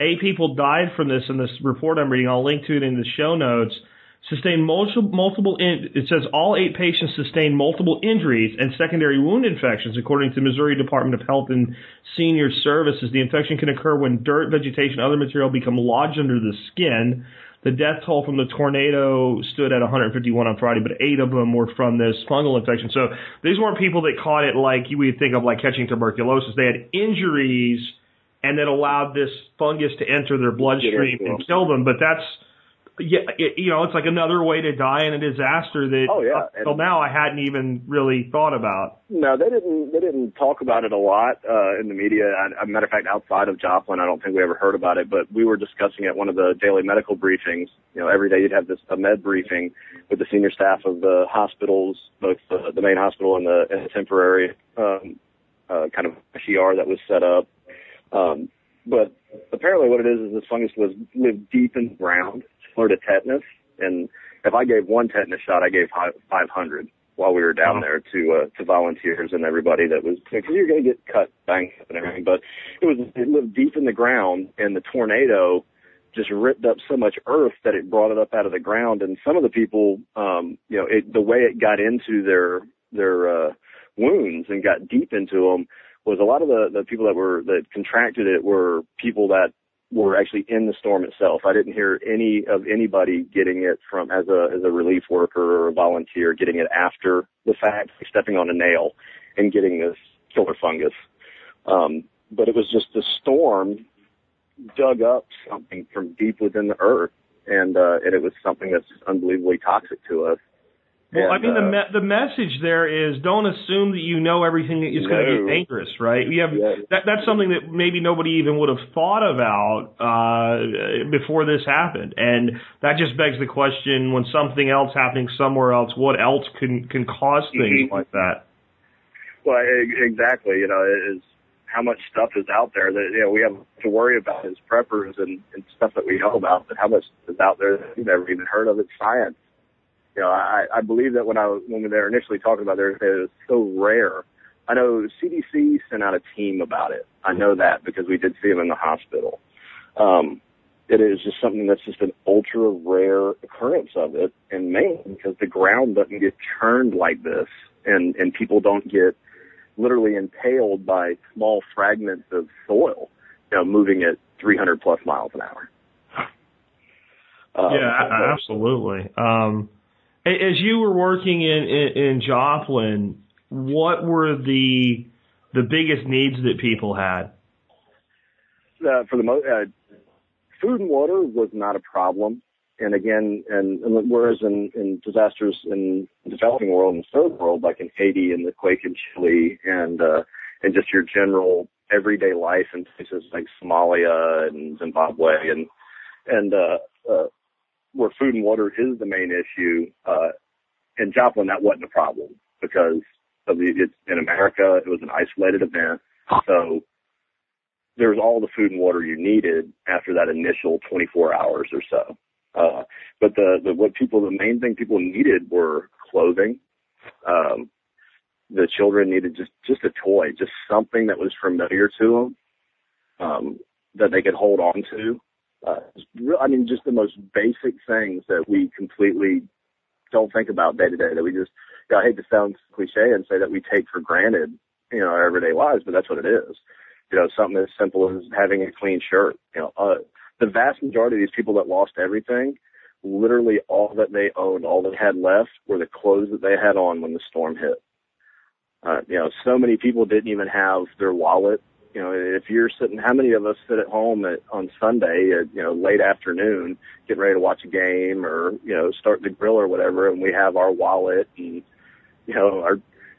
eight people died from this in this report I'm reading. I'll link to it in the show notes. Sustained multiple, multiple in, it says all eight patients sustained multiple injuries and secondary wound infections, according to the Missouri Department of Health and Senior Services. The infection can occur when dirt, vegetation, other material become lodged under the skin. The death toll from the tornado stood at 151 on Friday, but eight of them were from this fungal infection. So these weren't people that caught it like you would think of like catching tuberculosis. They had injuries and that allowed this fungus to enter their bloodstream into and kill them. But that's, yeah, it, you know, it's like another way to die in a disaster that Oh, yeah. And- now I hadn't even really thought about. No, they didn't. They didn't talk about it a lot uh, in the media. As a matter of fact, outside of Joplin, I don't think we ever heard about it. But we were discussing at one of the daily medical briefings. You know, every day you'd have this a med briefing with the senior staff of the hospitals, both the, the main hospital and the, and the temporary um, uh, kind of ER that was set up. Um, but apparently, what it is is this fungus was lived deep in the ground, similar to tetanus. And if I gave one tetanus shot, I gave 500 while we were down there to uh, to volunteers and everybody that was because you're going to get cut, banged up, and everything. But it was it lived deep in the ground, and the tornado just ripped up so much earth that it brought it up out of the ground. And some of the people, um, you know, it, the way it got into their their uh, wounds and got deep into them was a lot of the the people that were that contracted it were people that were actually in the storm itself. I didn't hear any of anybody getting it from as a as a relief worker or a volunteer getting it after the fact, stepping on a nail and getting this killer fungus. Um, but it was just the storm dug up something from deep within the earth and uh, and it was something that's unbelievably toxic to us. Well, I And, mean, the uh, me- the message there is don't assume that you know everything that is going to No. be dangerous, right? You have Yeah. that that's something that maybe nobody even would have thought about uh, before this happened, and that just begs the question: when something else happening somewhere else, what else can can cause things Mhm. like that? Well, e- exactly. You know, is how much stuff is out there that you know we have to worry about as preppers and, and stuff that we know about, but how much is out there that we've never even heard of? It's science. You know, I, I believe that when I when they were initially talking about it, it was so rare. I know CDC sent out a team about it. I know that because we did see them in the hospital. Um, it is just something that's just an ultra rare occurrence of it, in Maine because the ground doesn't get churned like this, and and people don't get literally impaled by small fragments of soil, you know, moving at 300 plus miles an hour. Um, yeah, absolutely. Um, as you were working in, in in Joplin, what were the the biggest needs that people had? uh, for the most, uh, food and water was not a problem. And again, and, and whereas in, in disasters in developing world and third world, like in Haiti and the quake in Chile and, uh, and just your general everyday life in places like Somalia and Zimbabwe and, and, uh, uh, where food and water is the main issue, uh, in Joplin, that wasn't a problem because of the, it's in America, it was an isolated event. So there was all the food and water you needed after that initial 24 hours or so. Uh, but the, the, what people, the main thing people needed were clothing. Um, the children needed just, just a toy, just something that was familiar to them, um, that they could hold on to. Uh, I mean, just the most basic things that we completely don't think about day to day that we just, you know, I hate to sound cliche and say that we take for granted, you know, our everyday lives, but that's what it is you know, something as simple as having a clean shirt. You know, uh, the vast majority of these people that lost everything, literally all that they owned, all they had left were the clothes that they had on when the storm hit. Uh, you know, so many people didn't even have their wallet. You know, if you're sitting, how many of us sit at home at, on Sunday at, you know, late afternoon, getting ready to watch a game or, you know, start the grill or whatever, and we have our wallet and, you know, our,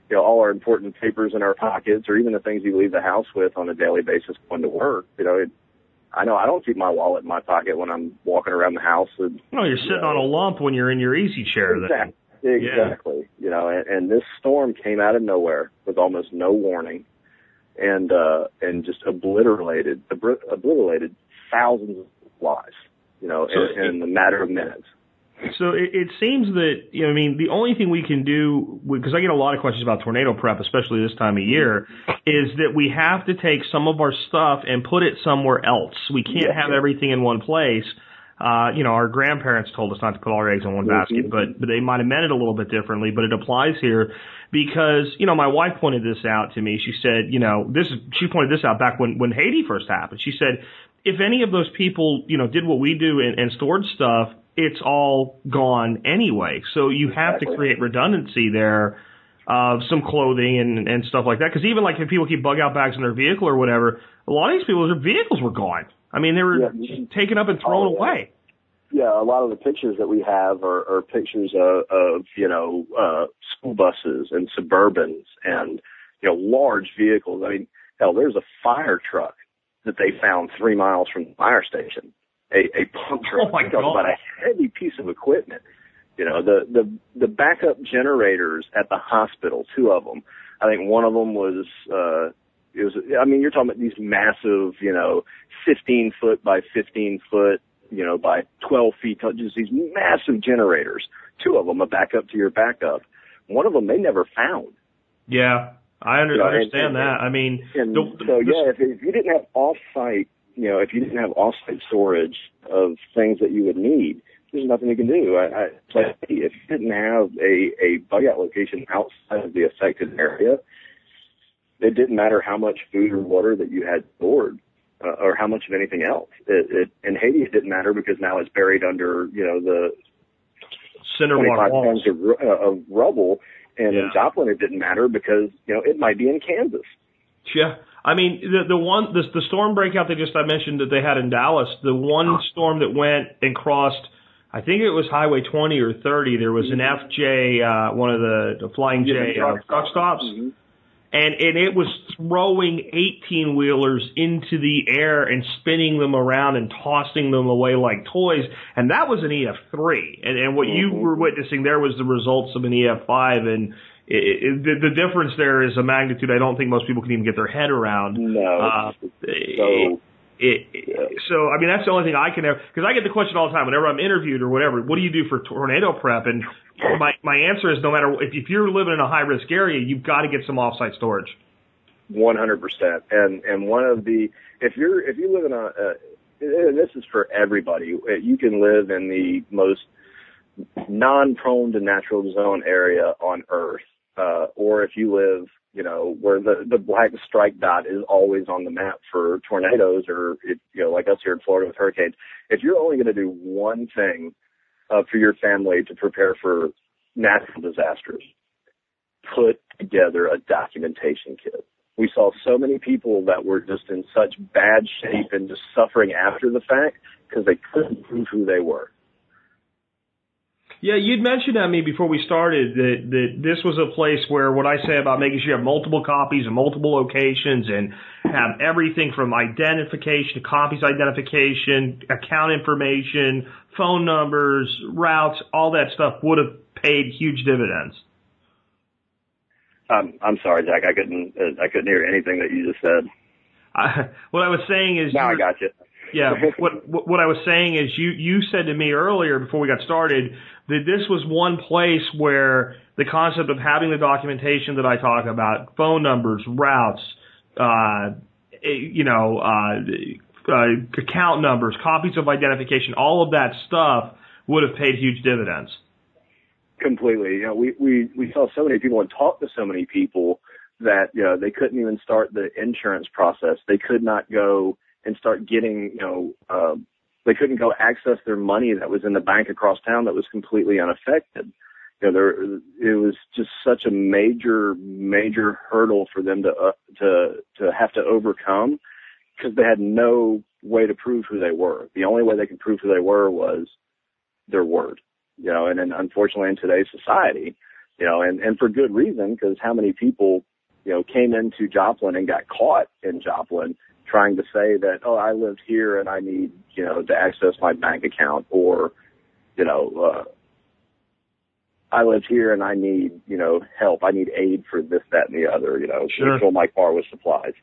you know, all our important papers in our pockets or even the things you leave the house with on a daily basis going to work. You know, it, I know I don't keep my wallet in my pocket when I'm walking around the house. And, No, you're sitting on a lump when you're in your easy chair. Then. exactly. Exactly. You know, and, and this storm came out of nowhere with almost no warning and, uh, and just obliterated, obliterated thousands of lives, you know, So in, in a matter of minutes. So it, it seems that you know, I mean, the only thing we can do because I get a lot of questions about tornado prep, especially this time of year, is that we have to take some of our stuff and put it somewhere else. We can't Yeah. have everything in one place. Uh, you know, our grandparents told us not to put all our eggs in one basket, but but they might have meant it a little bit differently. But it applies here because you know my wife pointed this out to me. She said, you know, this is she pointed this out back when when Haiti first happened. She said, if any of those people you know did what we do and, and stored stuff, it's all gone anyway. So you have to create redundancy there of some clothing and and stuff like that. Because even like if people keep bug out bags in their vehicle or whatever, a lot of these people their vehicles were gone. I mean, they were Yeah. taken up and thrown Oh, yeah. away. yeah, a lot of the pictures that we have are, are pictures of, of you know uh, school buses and Suburbans and you know large vehicles. I mean, hell, there's a fire truck that they found three miles from the fire station. A, a pump truck. Oh, my God. about a heavy piece of equipment. You know, the the the backup generators at the hospital, two of them. I think one of them was. uh it was, I mean, you're talking about these massive, you know, 15 foot by 15 foot, you know, by 12 feet, just these massive generators. Two of them, a backup to your backup. One of them they never found. Yeah, I under, Yeah, and- understand and- that. I mean, And the, the, so, yeah, if, if you didn't have off-site, you know, if you didn't have off-site storage of things that you would need, there's nothing you can do. I, I it's like, if you didn't have a, a bug out location outside of the affected area, it didn't matter how much food or water that you had stored. Uh, or how much of anything else. It, it, in Haiti, it didn't matter because now it's buried under, you know, the cinder block 25 walls. tons of, uh, of rubble. And Yeah. in Joplin, it didn't matter because, you know, it might be in Kansas. Yeah, I mean the the one the the storm breakout they just I mentioned that they had in Dallas, the one storm that went and crossed I think it was Highway 20 or 30. There was an FJ, uh, one of the, the Flying J uh, truck stops. Mhm. And and it was throwing 18 wheelers into the air and spinning them around and tossing them away like toys and that was an EF3 and and what you Mhm. were witnessing there was the results of an EF5 and it, it, the, the difference there is a magnitude I don't think most people can even get their head around No. uh, so it, Yeah. so I mean that's the only thing I can ever because I get the question all the time whenever I'm interviewed or whatever. What do you do for tornado prep? And my my answer is no matter if if you're living in a high risk area, you've got to get some offsite storage. One hundred percent, and and one of the if you're if you live in a uh, and this is for everybody. uh, You can live in the most non-prone to natural zone area on Earth, uh, or if you live, you know, where the the black strike dot is always on the map for tornadoes, or if, you know, like us here in Florida with hurricanes. If you're only going to do one thing uh, for your family to prepare for natural disasters, put together a documentation kit. We saw so many people that were just in such bad shape and just suffering after the fact because they couldn't prove who they were. Yeah, you'd mentioned to me before we started that that this was a place where what I say about making sure you have multiple copies in multiple locations and have everything from identification to copies identification, account information, phone numbers, routes, all that stuff would have paid huge dividends. Um, I'm sorry, Jack. I couldn't. Uh, I couldn't hear anything that you just said. I, what I was saying is Now I got you. Yeah, what what what I was saying is you you said to me earlier before we got started that this was one place where the concept of having the documentation that I talk about, phone numbers, routes, uh, eh, you know, uh, uh, account numbers, copies of identification, all of that stuff would have paid huge dividends. Completely. You know, we, we, we saw so many people and talked to so many people that, you know, they couldn't even start the insurance process. They could not go and start getting, you know, uh, they couldn't go access their money that was in the bank across town that was completely unaffected. You know, there, it was just such a major, major hurdle for them to, uh, to, to have to overcome because they had no way to prove who they were. The only way they could prove who they were was their word you know, and then unfortunately in today's society, you know, and, and for good reason, because how many people, you know, came into Joplin and got caught in Joplin trying to say that, oh, I lived here and I need, you know, to access my bank account or, you know, uh, I live here and I need, you know, help. I need aid for this, that, and the other, you know, Sure. fill my car with supplies.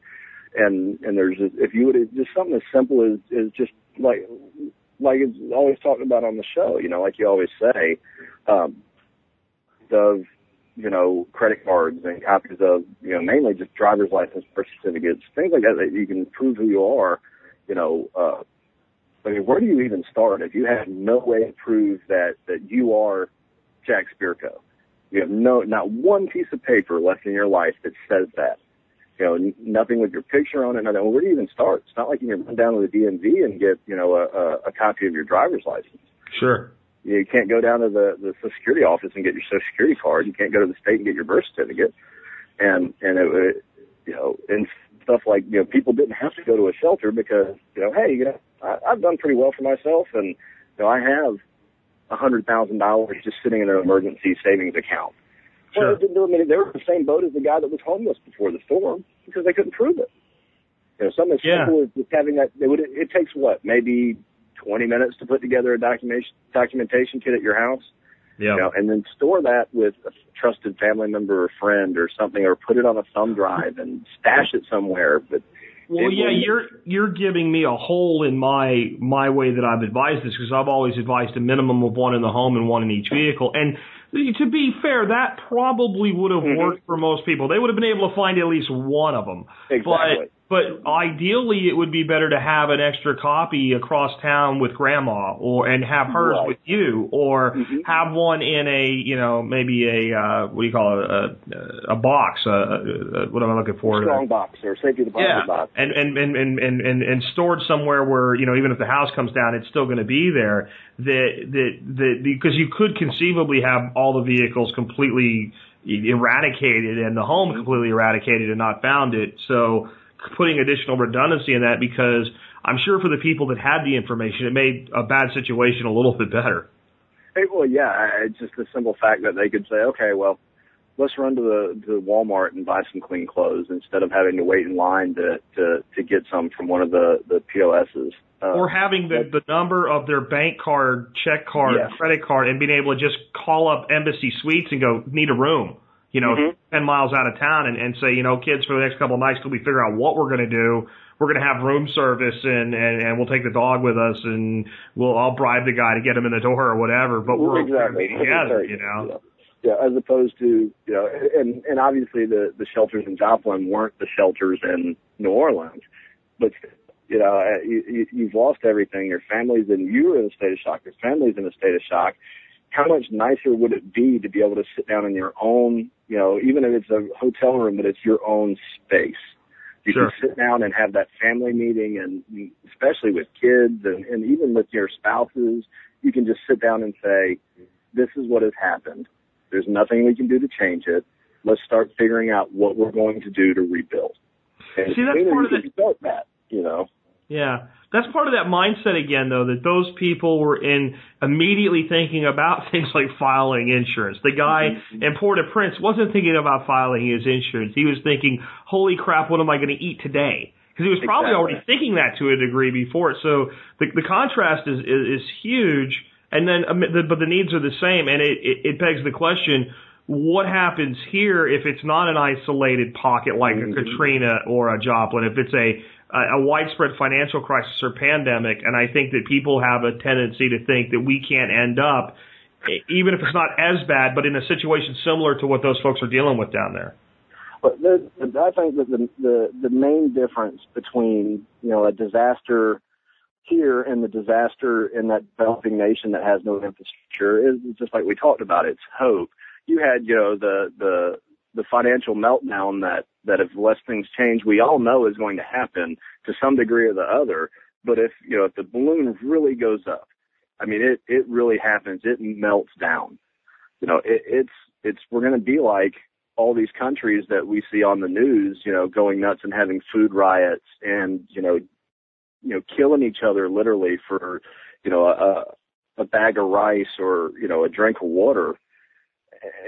And, and there's, just, if you would, just something as simple as, as just like, like it's always talked about on the show, you know, like you always say, um, of, you know, credit cards and copies of, you know, mainly just driver's license, birth certificates, things like that that you can prove who you are, you know, uh, I mean, where do you even start if you have no way to prove that, that you are Jack Spirko? You have no, not one piece of paper left in your life that says that. You know, nothing with your picture on it. Nothing. Well, where do you even start? It's not like you can run down to the DMV and get, you know, a, a, a copy of your driver's license. Sure. You can't go down to the, the Social Security office and get your Social Security card. You can't go to the state and get your birth certificate. And, and it, it you know, and stuff like, you know, people didn't have to go to a shelter because, you know, hey, you know, I, I've done pretty well for myself and, you know, I have a hundred thousand dollars just sitting in an emergency savings account. Well, Sure. it didn't do them any- they were in the same boat as the guy that was homeless before the storm because they couldn't prove it. You know, something as Yeah. simple as just having that, they would, it takes what, maybe 20 minutes to put together a documentation, documentation kit at your house, Yeah. you know, and then store that with a trusted family member or friend or something, or put it on a thumb drive and stash it somewhere. But Well, yeah, you're you're giving me a hole in my my way that I've advised this because I've always advised a minimum of one in the home and one in each vehicle. And to be fair, that probably would have Mhm. worked for most people. They would have been able to find at least one of them. Exactly. But but ideally, it would be better to have an extra copy across town with grandma, or and have hers Right. with you, or Mhm. have one in a you know maybe a uh, what do you call it a a, a box. Uh, uh, what am I looking for? strong box or safety deposit Yeah, box. and and, and and and and and stored somewhere where you know even if the house comes down, it's still going to be there. That that that because you could conceivably have all the vehicles completely eradicated and the home completely eradicated and not found it. So putting additional redundancy in that because I'm sure for the people that had the information, it made a bad situation a little bit better. Hey, well, yeah, it's just the simple fact that they could say, okay, well, let's run to the to Walmart and buy some clean clothes instead of having to wait in line to to to get some from one of the the POSs. Uh, or having the the number of their bank card, check card, yes. credit card, and being able to just call up Embassy Suites and go need a room. You know, mm-hmm. ten miles out of town, and, and say, you know, kids, for the next couple of nights till we figure out what we're going to do, we're going to have room service, and, and and we'll take the dog with us, and we'll I'll bribe the guy to get him in the door or whatever. But we're exactly. together, you know yeah, as opposed to you know, and and obviously the the shelters in Joplin weren't the shelters in New Orleans, but you know, you, you've lost everything. Your family's in you're in a state of shock. Your family's in a state of shock. How much nicer would it be to be able to sit down in your own, you know, even if it's a hotel room, but it's your own space. You sure. can sit down and have that family meeting, and especially with kids, and, and even with your spouses, you can just sit down and say, "This is what has happened there's nothing we can do to change it. Let's start figuring out what we're going to do to rebuild. And See, that's part of the, that, you know. Yeah. That's part of that mindset again, though, that those people were in immediately thinking about things like filing insurance. The guy mm-hmm. in Port-au-Prince wasn't thinking about filing his insurance. He was thinking, holy crap, what am I going to eat today? Because he was probably exactly. already thinking that to a degree before. So the, the contrast is, is, is huge. And then, um, but the needs are the same, and it, it, it begs the question: What happens here if it's not an isolated pocket like a Katrina or a Joplin? If it's a a widespread financial crisis or pandemic, and I think that people have a tendency to think that we can't end up, even if it's not as bad, but in a situation similar to what those folks are dealing with down there. But I think that the, the the main difference between you know a disaster here and the disaster in that developing nation that has no infrastructure is just like we talked about. It's hope. You had, you know, the the the financial meltdown that that if less things change, we all know is going to happen to some degree or the other. But if you know if the balloon really goes up, I mean it it really happens. It melts down. You know, it, it's it's we're going to be like all these countries that we see on the news, you know, going nuts and having food riots and you know you know, killing each other literally for, you know, a, a bag of rice or, you know, a drink of water.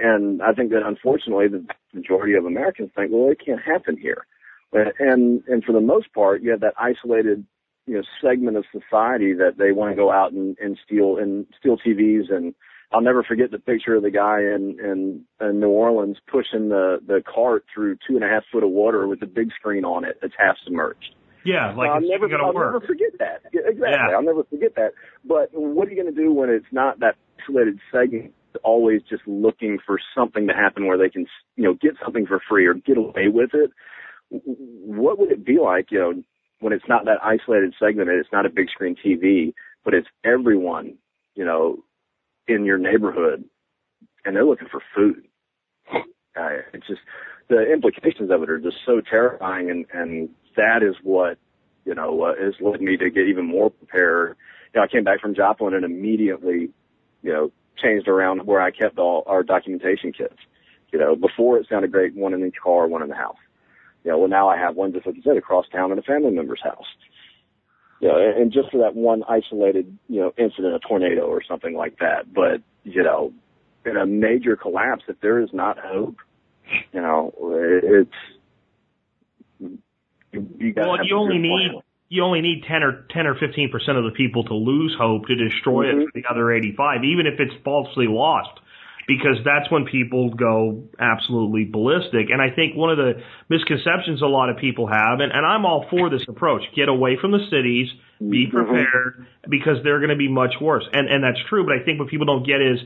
And I think that unfortunately the majority of Americans think, well, it can't happen here. And, and for the most part, you have that isolated, you know, segment of society that they want to go out and, and steal and steal TVs. And I'll never forget the picture of the guy in, in, in New Orleans pushing the, the cart through two and a half foot of water with a big screen on it that's half submerged. Yeah, like I'll it's never, gonna I'll work. never forget that. Exactly. Yeah. I'll never forget that. But what are you going to do when it's not that isolated segment always just looking for something to happen where they can, you know, get something for free or get away with it? What would it be like, you know, when it's not that isolated segment and it's not a big screen TV, but it's everyone, you know, in your neighborhood and they're looking for food. Uh, it's just the implications of it are just so terrifying and, and that is what, you know, uh, has led me to get even more prepared. You know, I came back from Joplin and immediately, you know, changed around where I kept all our documentation kits. You know, before it sounded great, one in each car, one in the house. You know, well now I have one just like you said across town in a family member's house. You know, and just for that one isolated, you know, incident, a tornado or something like that. But, you know, in a major collapse, if there is not hope, you know, it's, you well, you only need. You only need ten or ten or fifteen percent of the people to lose hope to destroy mm-hmm. it for the other eighty five, even if it's falsely lost. Because that's when people go absolutely ballistic. And I think one of the misconceptions a lot of people have, and, and I'm all for this approach, get away from the cities, be Mm-hmm. prepared, because they're going to be much worse. And, and that's true, but I think what people don't get is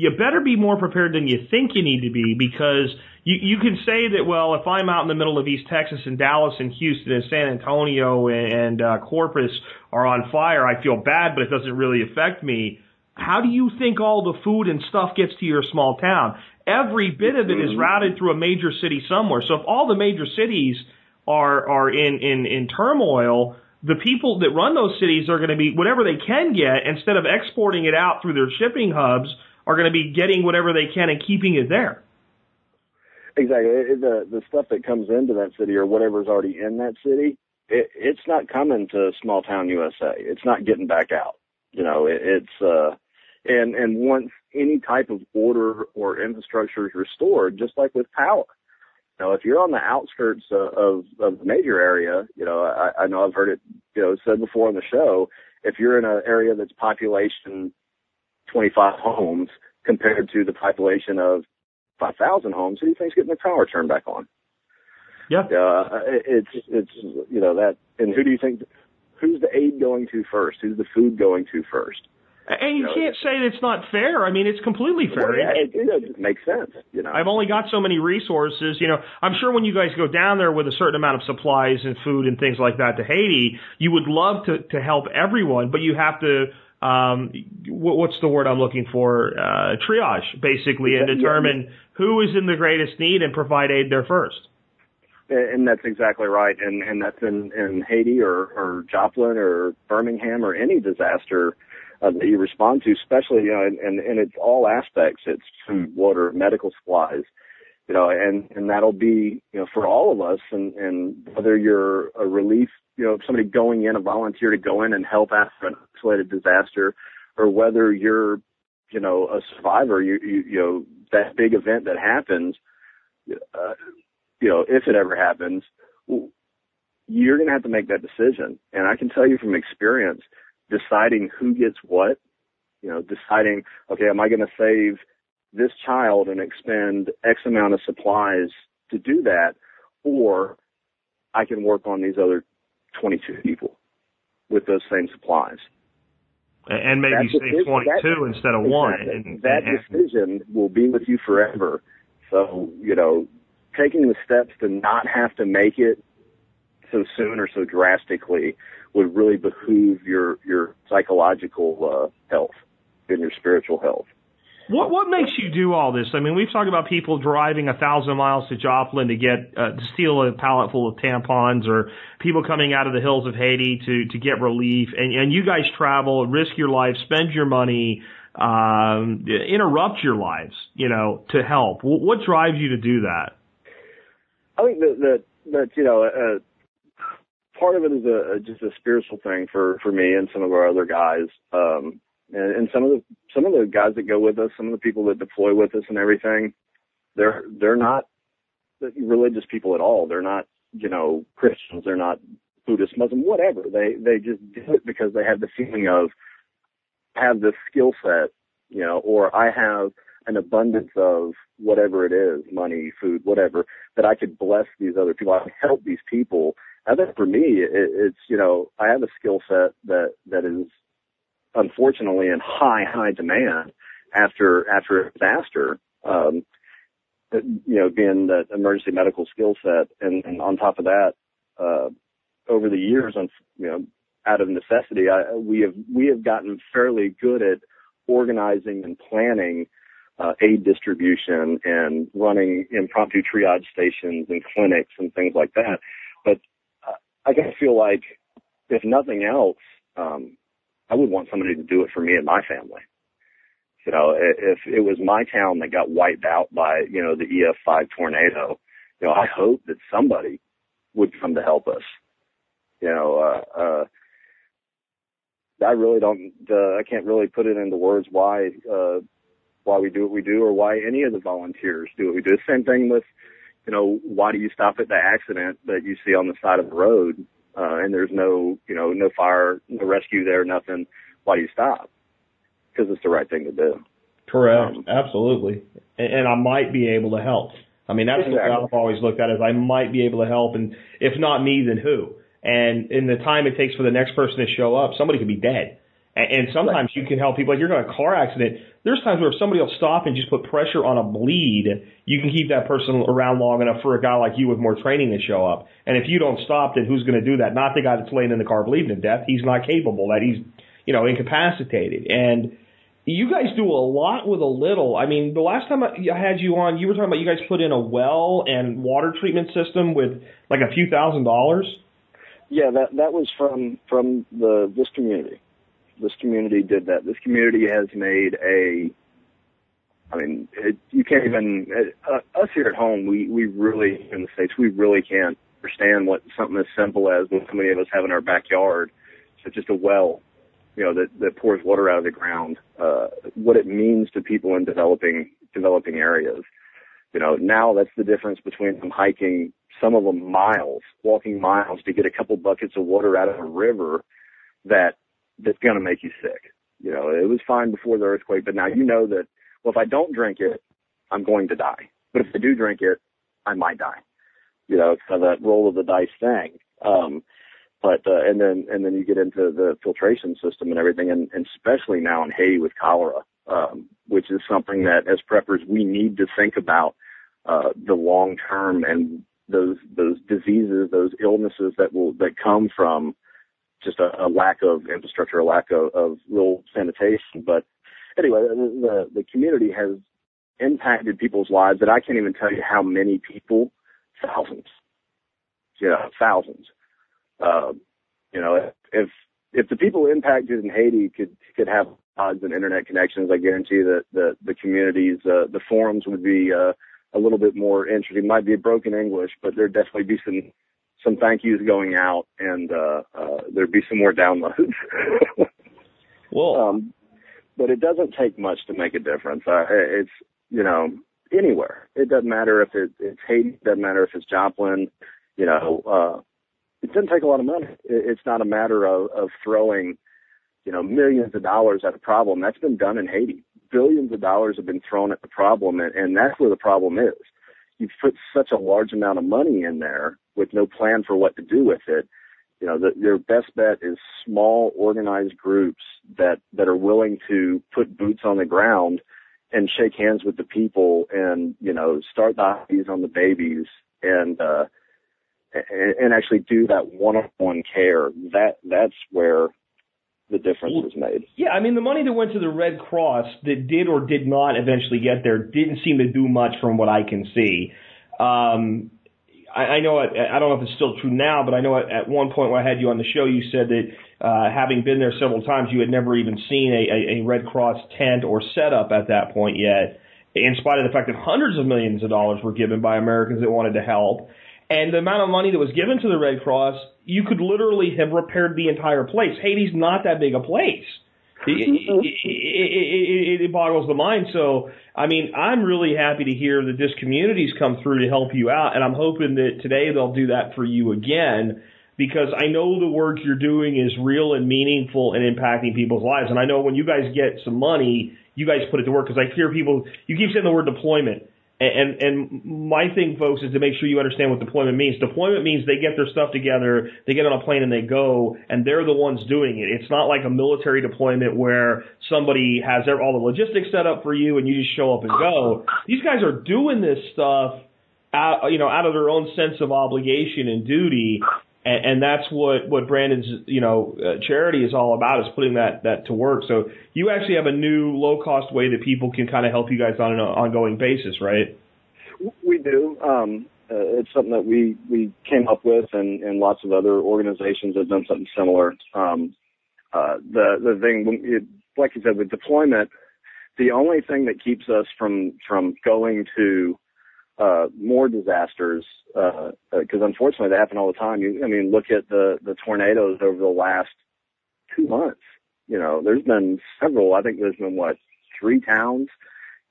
you better be more prepared than you think you need to be because you, you can say that, well, if I'm out in the middle of East Texas and Dallas and Houston and San Antonio and, and uh, Corpus are on fire, I feel bad, but it doesn't really affect me. How do you think all the food and stuff gets to your small town? Every bit of it is routed through a major city somewhere. So if all the major cities are are in in in turmoil, the people that run those cities are going to be whatever they can get instead of exporting it out through their shipping hubs are going to be getting whatever they can and keeping it there. Exactly. The the stuff that comes into that city or whatever's already in that city, it, it's not coming to small town USA. It's not getting back out. You know, it, it's uh, And and once any type of order or infrastructure is restored, just like with power, know, if you're on the outskirts of of, of the major area, you know, I, I know I've heard it, you know, said before on the show. If you're in an area that's population 25 homes compared to the population of 5,000 homes, who do you think's getting their power turned back on? Yeah. Uh, it's, it's, you know, that, and who do you think, who's the aid going to first? Who's the food going to first? And you, can't say that it's not fair. I mean, it's completely fair. Well, yeah, it, it, it makes sense. You know, I've only got so many resources. You know, I'm sure when you guys go down there with a certain amount of supplies and food and things like that to Haiti, you would love to to help everyone, but you have to um, what's the word I'm looking for? Uh, triage, basically, and determine who is in the greatest need and provide aid there first. And that's exactly right. And, and that's in, in Haiti or, or Joplin or Birmingham or any disaster uh, that you respond to, especially, you know, and, and, and it's all aspects. It's food, water, medical supplies, you know, and, and that'll be, you know, for all of us and, and whether you're a relief you know, somebody going in, a volunteer to go in and help after an isolated disaster, or whether you're, you know, a survivor, you, you, you know, that big event that happens, uh, you know, if it ever happens, you're going to have to make that decision. And I can tell you from experience, deciding who gets what, you know, deciding, okay, am I going to save this child and expend X amount of supplies to do that, or I can work on these other 22 people with those same supplies. And maybe that say 22 that, instead of one. And, that and, decision will be with you forever. So, you know, taking the steps to not have to make it so soon or so drastically would really behoove your, your psychological uh, health and your spiritual health. What what makes you do all this? I mean, we've talked about people driving a thousand miles to Joplin to get uh, to steal a pallet full of tampons, or people coming out of the hills of Haiti to to get relief, and and you guys travel, risk your life, spend your money, um, interrupt your lives, you know, to help. What drives you to do that? I think that that that you know. Uh, part of it is a, just a spiritual thing for for me and some of our other guys. Um, and, and some of the some of the guys that go with us, some of the people that deploy with us and everything, they're they're not religious people at all. They're not you know Christians. They're not Buddhist, Muslim, whatever. They they just do it because they have the feeling of have this skill set, you know, or I have an abundance of whatever it is, money, food, whatever, that I could bless these other people. I can help these people. I think for me, it, it's, you know, I have a skill set that, that is unfortunately in high, high demand after, after a disaster. Um, you know, being the emergency medical skill set. And, and on top of that, uh, over the years, on, you know, out of necessity, I, we have, we have gotten fairly good at organizing and planning, uh, aid distribution and running impromptu triage stations and clinics and things like that. But uh, I kind of feel like if nothing else, um, I would want somebody to do it for me and my family. You know, if it was my town that got wiped out by, you know, the EF5 tornado, you know, I hope that somebody would come to help us. You know, uh, uh, I really don't, uh, I can't really put it into words why, uh, why we do what we do or why any of the volunteers do what we do. Same thing with, you know, why do you stop at the accident that you see on the side of the road? Uh, and there's no, you know, no fire, no rescue there, nothing, why do you stop? Because it's the right thing to do. Correct. Um, Absolutely. And, and I might be able to help. I mean, that's exactly. what I've always looked at is I might be able to help, and if not me, then who? And in the time it takes for the next person to show up, somebody could be dead. And, sometimes you can help people. Like you're in a car accident. There's times where if somebody will stop and just put pressure on a bleed, you can keep that person around long enough for a guy like you with more training to show up. And if you don't stop, then who's going to do that? Not the guy that's laying in the car bleeding to death. He's not capable. That he's, you know, incapacitated. And you guys do a lot with a little. I mean, the last time I had you on, you were talking about you guys put in a well and water treatment system with like a few thousand dollars. Yeah, that that was from from the this community this community did that. This community has made a, I mean, it, you can't even, uh, us here at home, we, we really, in the States, we really can't understand what something as simple as what so many of us have in our backyard. So just a well, you know, that, that pours water out of the ground, uh, what it means to people in developing, developing areas. You know, now that's the difference between them hiking some of them miles, walking miles to get a couple buckets of water out of a river that, that's going to make you sick. You know, it was fine before the earthquake, but now you know that, well, if I don't drink it, I'm going to die. But if I do drink it, I might die. You know, it's kind of that roll of the dice thing. Um, but uh, and then and then you get into the filtration system and everything, and, and especially now in Haiti with cholera, um, which is something that as preppers we need to think about uh, the long term and those those diseases, those illnesses that will that come from just a, a lack of infrastructure, a lack of, of real sanitation. But anyway, the the community has impacted people's lives that I can't even tell you how many people, thousands, yeah, thousands. Uh, you know, if if the people impacted in Haiti could could have odds and internet connections, I guarantee that the the communities, uh, the forums would be uh, a little bit more interesting. Might be broken English, but there'd definitely be some some thank yous going out, and uh, uh, there'd be some more downloads. well, um, but it doesn't take much to make a difference. Uh, it's you know anywhere. It doesn't matter if it, it's Haiti. It doesn't matter if it's Joplin. You know, uh, it doesn't take a lot of money. It's not a matter of, of throwing, you know, millions of dollars at a problem. That's been done in Haiti. Billions of dollars have been thrown at the problem, and, and that's where the problem is. You've put such a large amount of money in there with no plan for what to do with it. You know, the, your best bet is small, organized groups that that are willing to put boots on the ground and shake hands with the people, and you know, start the eyes on the babies, and uh, and, and actually do that one-on-one care. That that's where the difference was made. Yeah, I mean the money that went to the Red Cross that did or did not eventually get there didn't seem to do much from what I can see. Um, I, know I don't know if it's still true now, but I know at, one point when I had you on the show, you said that uh, having been there several times, you had never even seen a, a, a Red Cross tent or setup at that point yet. In spite of the fact that hundreds of millions of dollars were given by Americans that wanted to help, and the amount of money that was given to the Red Cross, you could literally have repaired the entire place. Haiti's not that big a place. It, it, it, boggles the mind. So, I mean, I'm really happy to hear that this community's come through to help you out, and I'm hoping that today they'll do that for you again because I know the work you're doing is real and meaningful and impacting people's lives. And I know when you guys get some money, you guys put it to work because I hear people, you keep saying the word deployment. And, and my thing, folks, is to make sure you understand what deployment means. Deployment means they get their stuff together, they get on a plane and they go, and they're the ones doing it. It's not like a military deployment where somebody has all the logistics set up for you and you just show up and go. These guys are doing this stuff out, you know, out of their own sense of obligation and duty, and, and that's what what Brandon's you know uh, charity is all about is putting that that to work. So you actually have a new low cost way that people can kind of help you guys on an ongoing basis, right? We do. Um, uh, it's something that we we came up with, and and lots of other organizations have done something similar. Um, uh, the the thing, it, like you said, with deployment, the only thing that keeps us from from going to uh, more disasters because uh, uh unfortunately they happen all the time. You, I mean, look at the the tornadoes over the last two months. You know, there's been several. I think there's been what three towns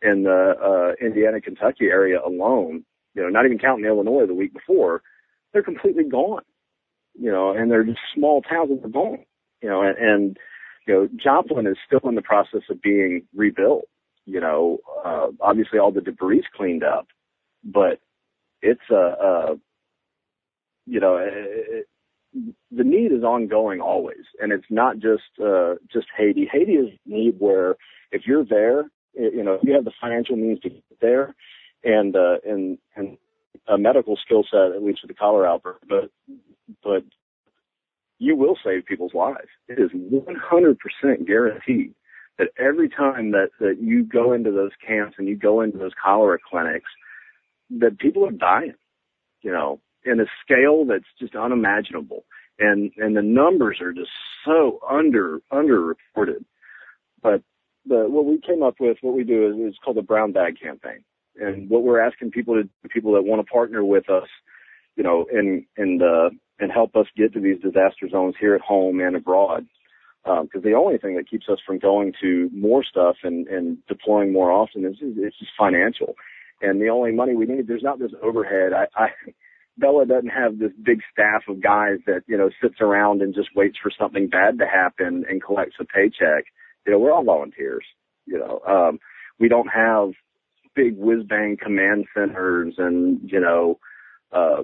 in the uh, Indiana Kentucky area alone. You know, not even counting Illinois the week before, they're completely gone. You know, and they're just small towns that are gone. You know, and, and you know Joplin is still in the process of being rebuilt. You know, uh, obviously all the debris cleaned up, but it's a, a you know, it, the need is ongoing always, and it's not just uh, just Haiti. Haiti is need where if you're there, you know, if you have the financial means to get there, and uh, and and a medical skill set, at least with the cholera outbreak, but but you will save people's lives. It is 100% guaranteed that every time that that you go into those camps and you go into those cholera clinics, that people are dying, you know, in a scale that's just unimaginable. And, and the numbers are just so under, underreported. But the, what we came up with, what we do is, is called the brown bag campaign. And what we're asking people to, people that want to partner with us, you know, and, and, uh, and help us get to these disaster zones here at home and abroad. because um, the only thing that keeps us from going to more stuff and, and deploying more often is it's just financial. And the only money we need, there's not this overhead. I, I Bella doesn't have this big staff of guys that you know sits around and just waits for something bad to happen and collects a paycheck. You know, we're all volunteers. You know, um, we don't have big whiz bang command centers and you know uh,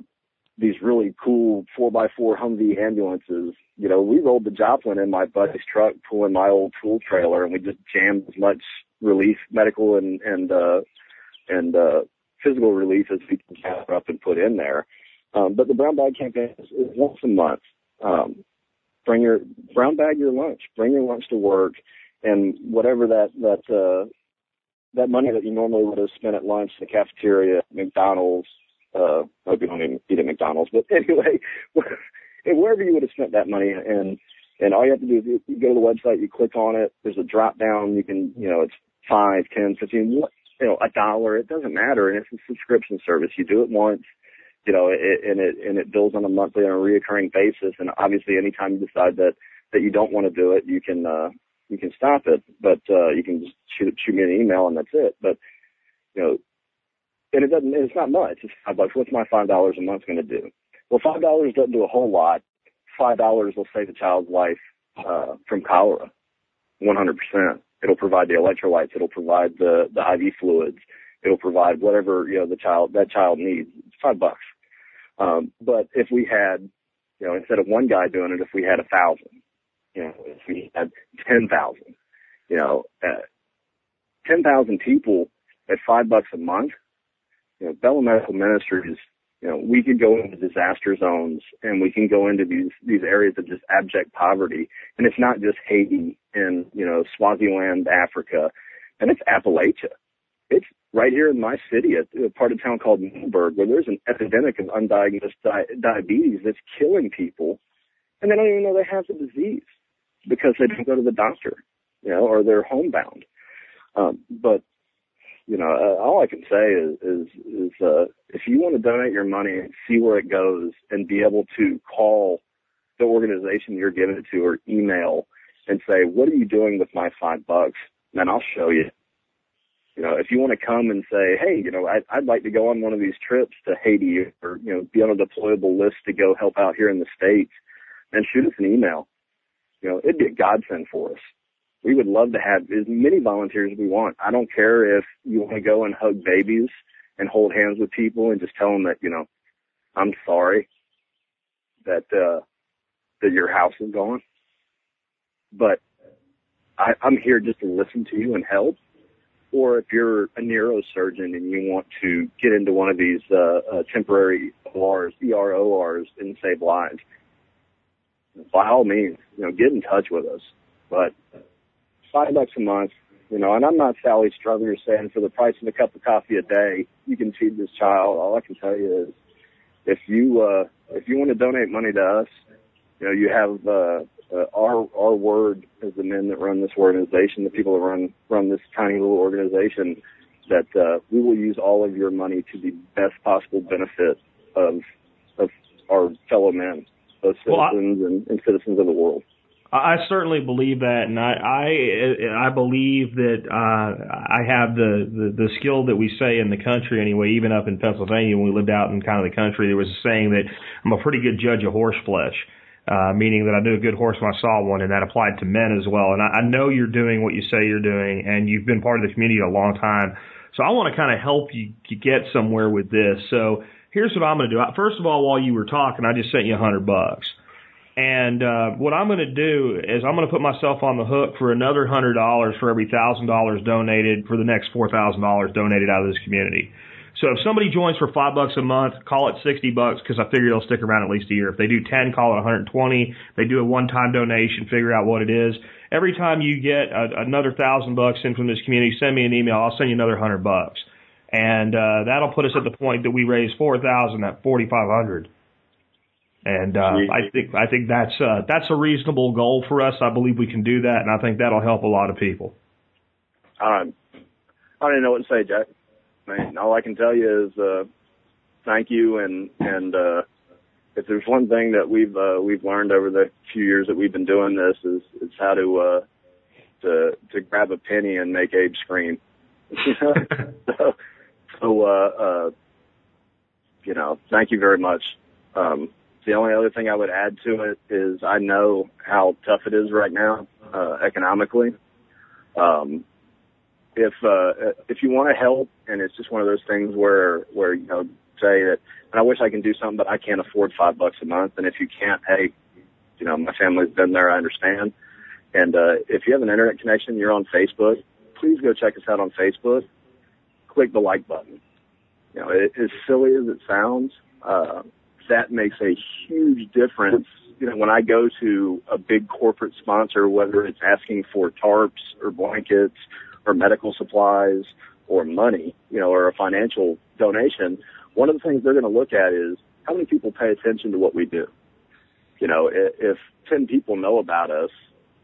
these really cool four by four Humvee ambulances. You know, we rolled the Joplin in my buddy's truck, pulling my old tool trailer, and we just jammed as much relief, medical and and uh, and uh, physical relief as we can gather up and put in there. Um, but the brown bag campaign is, is once a month. Um, bring your brown bag your lunch. Bring your lunch to work, and whatever that that uh, that money that you normally would have spent at lunch, the cafeteria, McDonald's, uh, I hope you don't even eat at McDonald's, but anyway, wherever you would have spent that money and, and all you have to do is you go to the website, you click on it, there's a drop down, you can, you know, it's five, ten, fifteen, you know, a dollar, it doesn't matter. And it's a subscription service. You do it once, you know, it, and it, and it bills on a monthly on a reoccurring basis. And obviously anytime you decide that, that you don't want to do it, you can, uh, you can stop it, but, uh, you can just shoot, shoot me an email and that's it. But, you know, and it doesn't, it's not much. It's five bucks. What's my five dollars a month going to do? Well, five dollars doesn't do a whole lot. Five dollars will save a child's life uh, from cholera, 100%. It'll provide the electrolytes. It'll provide the the IV fluids. It'll provide whatever you know the child that child needs. It's five bucks. Um, but if we had, you know, instead of one guy doing it, if we had a thousand, you know, if we had ten thousand, you know, uh, ten thousand people at five bucks a month, you know, Bella Medical Ministries, you know, we could go into disaster zones and we can go into these, these areas of just abject poverty. And it's not just Haiti and, you know, Swaziland, Africa, and it's Appalachia. It's right here in my city, a, a part of town called Middleburg, where there's an epidemic of undiagnosed di- diabetes that's killing people, and they don't even know they have the disease because they don't go to the doctor, you know, or they're homebound. Um, but you know, uh, all I can say is, is, is, uh, if you want to donate your money and see where it goes and be able to call the organization you're giving it to or email and say, what are you doing with my five bucks? Then I'll show you. You know, if you want to come and say, hey, you know, I, I'd like to go on one of these trips to Haiti or, you know, be on a deployable list to go help out here in the States, then shoot us an email. You know, it'd be a godsend for us we would love to have as many volunteers as we want. I don't care if you want to go and hug babies and hold hands with people and just tell them that, you know, I'm sorry that, uh, that your house is gone. But I, I'm here just to listen to you and help. Or if you're a neurosurgeon and you want to get into one of these, uh, uh temporary ORs, ERORs and save lives, by all means, you know, get in touch with us. But five bucks a month, you know, and I'm not Sally Struthers saying for the price of a cup of coffee a day, you can feed this child. All I can tell you is if you, uh, if you want to donate money to us, you know, you have, uh, uh, our, our word as the men that run this organization, the people that run, run this tiny little organization, that, uh, we will use all of your money to the best possible benefit of, of our fellow men, both citizens well, I- and, and citizens of the world. I certainly believe that, and I I, I believe that uh, I have the, the the skill that we say in the country anyway. Even up in Pennsylvania, when we lived out in kind of the country, there was a saying that I'm a pretty good judge of horse flesh, uh, meaning that I knew a good horse when I saw one, and that applied to men as well. And I, I know you're doing what you say you're doing, and you've been part of the community a long time. So I want to kind of help you get somewhere with this. So here's what I'm going to do. First of all, while you were talking, I just sent you a hundred bucks. And uh, what I'm going to do is I'm going to put myself on the hook for another hundred dollars for every thousand dollars donated for the next four thousand dollars donated out of this community. So if somebody joins for five bucks a month, call it sixty bucks because I figure they'll stick around at least a year. If they do ten, call it 120. They do a one-time donation, figure out what it is. Every time you get a, another thousand bucks in from this community, send me an email. I'll send you another hundred bucks, and uh, that'll put us at the point that we raise four thousand at forty-five hundred. And uh, I think I think that's uh, that's a reasonable goal for us. I believe we can do that, and I think that'll help a lot of people. Um, I don't even know what to say, Jack. I mean, all I can tell you is uh, thank you, and and uh, if there's one thing that we've uh, we've learned over the few years that we've been doing this is is how to uh, to to grab a penny and make Abe scream. so, so uh, uh, you know, thank you very much. Um, the only other thing I would add to it is I know how tough it is right now uh, economically. Um, if uh, if you want to help, and it's just one of those things where where you know say that, and I wish I can do something, but I can't afford five bucks a month. And if you can't, hey, you know, my family's been there, I understand. And uh, if you have an internet connection, you're on Facebook, please go check us out on Facebook. Click the like button. You know, it, as silly as it sounds, uh, that makes a huge difference. You know, when I go to a big corporate sponsor, whether it's asking for tarps or blankets or medical supplies or money, you know, or a financial donation, one of the things they're going to look at is how many people pay attention to what we do. You know, if 10 people know about us,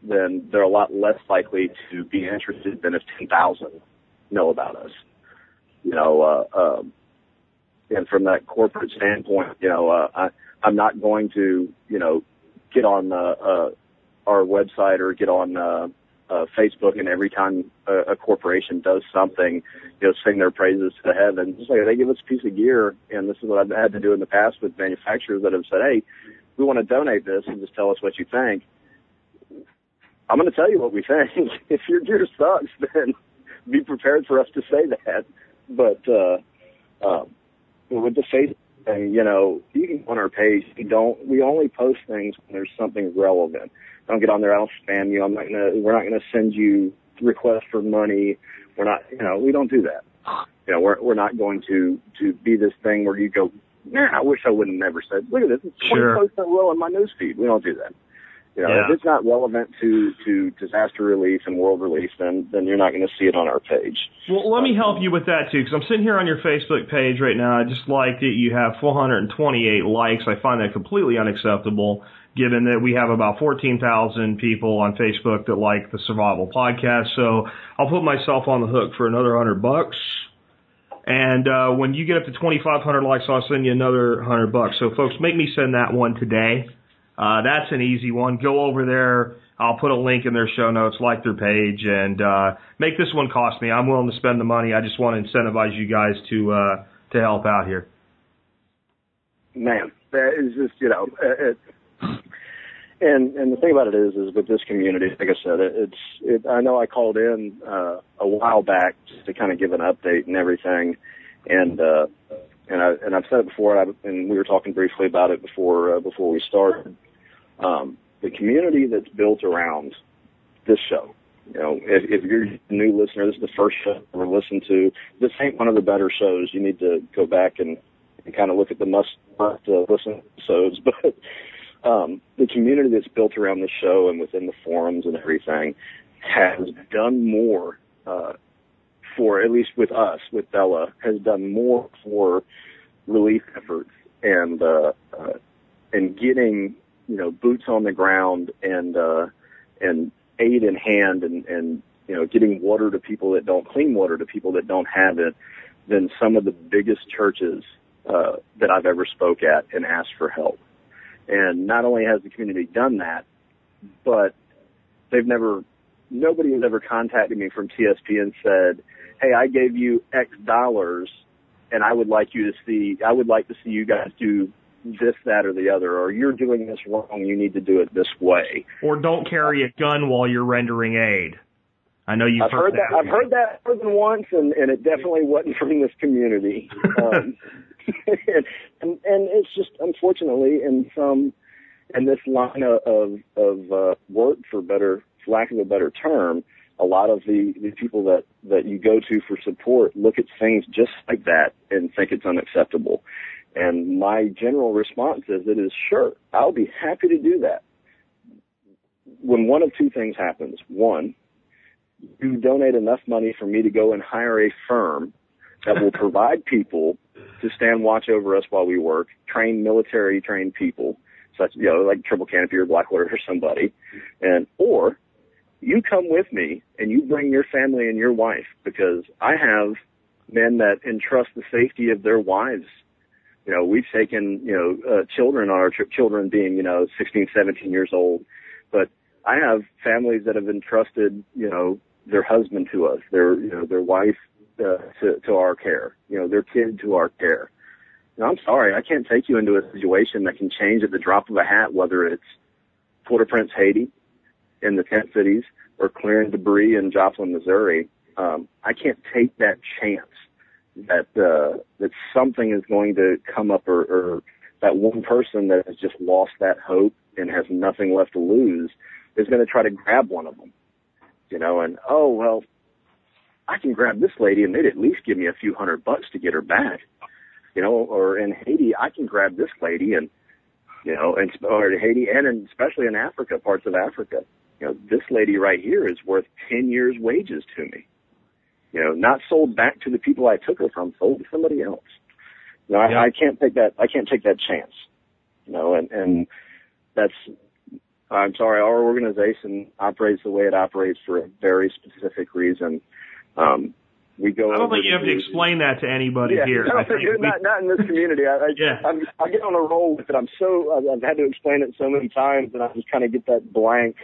then they're a lot less likely to be interested than if 10,000 know about us. You know, uh, um, and from that corporate standpoint, you know, uh, I, I'm not going to, you know, get on uh, uh, our website or get on uh, uh, Facebook and every time a, a corporation does something, you know, sing their praises to the heavens. Just like they give us a piece of gear, and this is what I've had to do in the past with manufacturers that have said, "Hey, we want to donate this, and just tell us what you think." I'm going to tell you what we think. if your gear sucks, then be prepared for us to say that. But uh, um, with the face thing, you know, you can on our page. We don't. We only post things when there's something relevant. I don't get on there. I don't spam you. I'm not gonna. We're not gonna send you requests for money. We're not. You know, we don't do that. You know, we're we're not going to to be this thing where you go. Nah, I wish I wouldn't never said. Look at this. It's Sure. 20 posts in a row on my newsfeed. We don't do that. You know, Yeah. if it's not relevant to to disaster relief and world relief, then then you're not going to see it on our page. Well, let me help you with that too, because I'm sitting here on your Facebook page right now. I just liked it. you have 428 likes. I find that completely unacceptable, given that we have about 14,000 people on Facebook that like the Survival Podcast. So I'll put myself on the hook for another hundred bucks. And uh, when you get up to 2,500 likes, I'll send you another hundred bucks. So folks, make me send that one today. Uh, that's an easy one. Go over there. I'll put a link in their show notes, like their page, and uh, make this one cost me. I'm willing to spend the money. I just want to incentivize you guys to uh, to help out here. man, that is just you know, it, and and the thing about it is, is with this community, like I said, it, it's. It, I know I called in uh, a while back just to kind of give an update and everything, and uh, and I and I've said it before, and, I, and we were talking briefly about it before uh, before we started. Um, the community that's built around this show. You know, if, if you're a new listener, this is the first show you ever listened to. This ain't one of the better shows. You need to go back and, and kind of look at the must, must uh, listen episodes. But um, the community that's built around the show and within the forums and everything has done more uh, for, at least with us, with Bella, has done more for relief efforts and uh, uh, and getting you know boots on the ground and uh, and aid in hand and and you know getting water to people that don't clean water to people that don't have it than some of the biggest churches uh, that I've ever spoke at and asked for help. And not only has the community done that, but they've never nobody has ever contacted me from TSP and said, "Hey, I gave you X dollars, and I would like you to see. I would like to see you guys do this, that, or the other, or you're doing this wrong. You need to do it this way." Or don't carry a gun while you're rendering aid. I know you've I've heard that. I've heard that more than once, and, and it definitely wasn't from this community. Um, and, and and it's just unfortunately in some in this line of of, of uh, work, for better for lack of a better term, a lot of the the people that that you go to for support look at things just like that and think it's unacceptable. And my general response is, it is sure, I'll be happy to do that. When one of two things happens, one, you donate enough money for me to go and hire a firm that will provide people to stand watch over us while we work, train military trained people, such you know like Triple Canopy or Blackwater or somebody, and or you come with me and you bring your family and your wife because I have men that entrust the safety of their wives You know, we've taken, you know, uh, children on our trip, children being, you know, 16, 17 years old. But I have families that have entrusted, you know, their husband to us, their, you know, their wife uh, to, to our care, you know, their kid to our care. Know, I'm sorry, I can't take you into a situation that can change at the drop of a hat, whether it's Port-au-Prince, Haiti, in the tent cities, or clearing debris in Joplin, Missouri. Um, I can't take that chance that uh, that something is going to come up, or, or that one person that has just lost that hope and has nothing left to lose is going to try to grab one of them. You know, and oh well, I can grab this lady and they'd at least give me a few hundred bucks to get her back. You know, or in Haiti, I can grab this lady and, you know, and or in Haiti and in, especially in Africa, parts of Africa, you know, this lady right here is worth 10 years wages to me. You know, not sold back to the people I took her from, sold to somebody else. You know, Yeah. I, I can't take that, I can't take that chance. You know, and, and that's, I'm sorry, our organization operates the way it operates for a very specific reason. Um, we go. I don't think you have to explain that to anybody yeah, here. No, I think we- not not in this community. I, I, Yeah. I'm, I get on a roll with it. I'm so I've, I've had to explain it so many times, and I just kind of get that blank.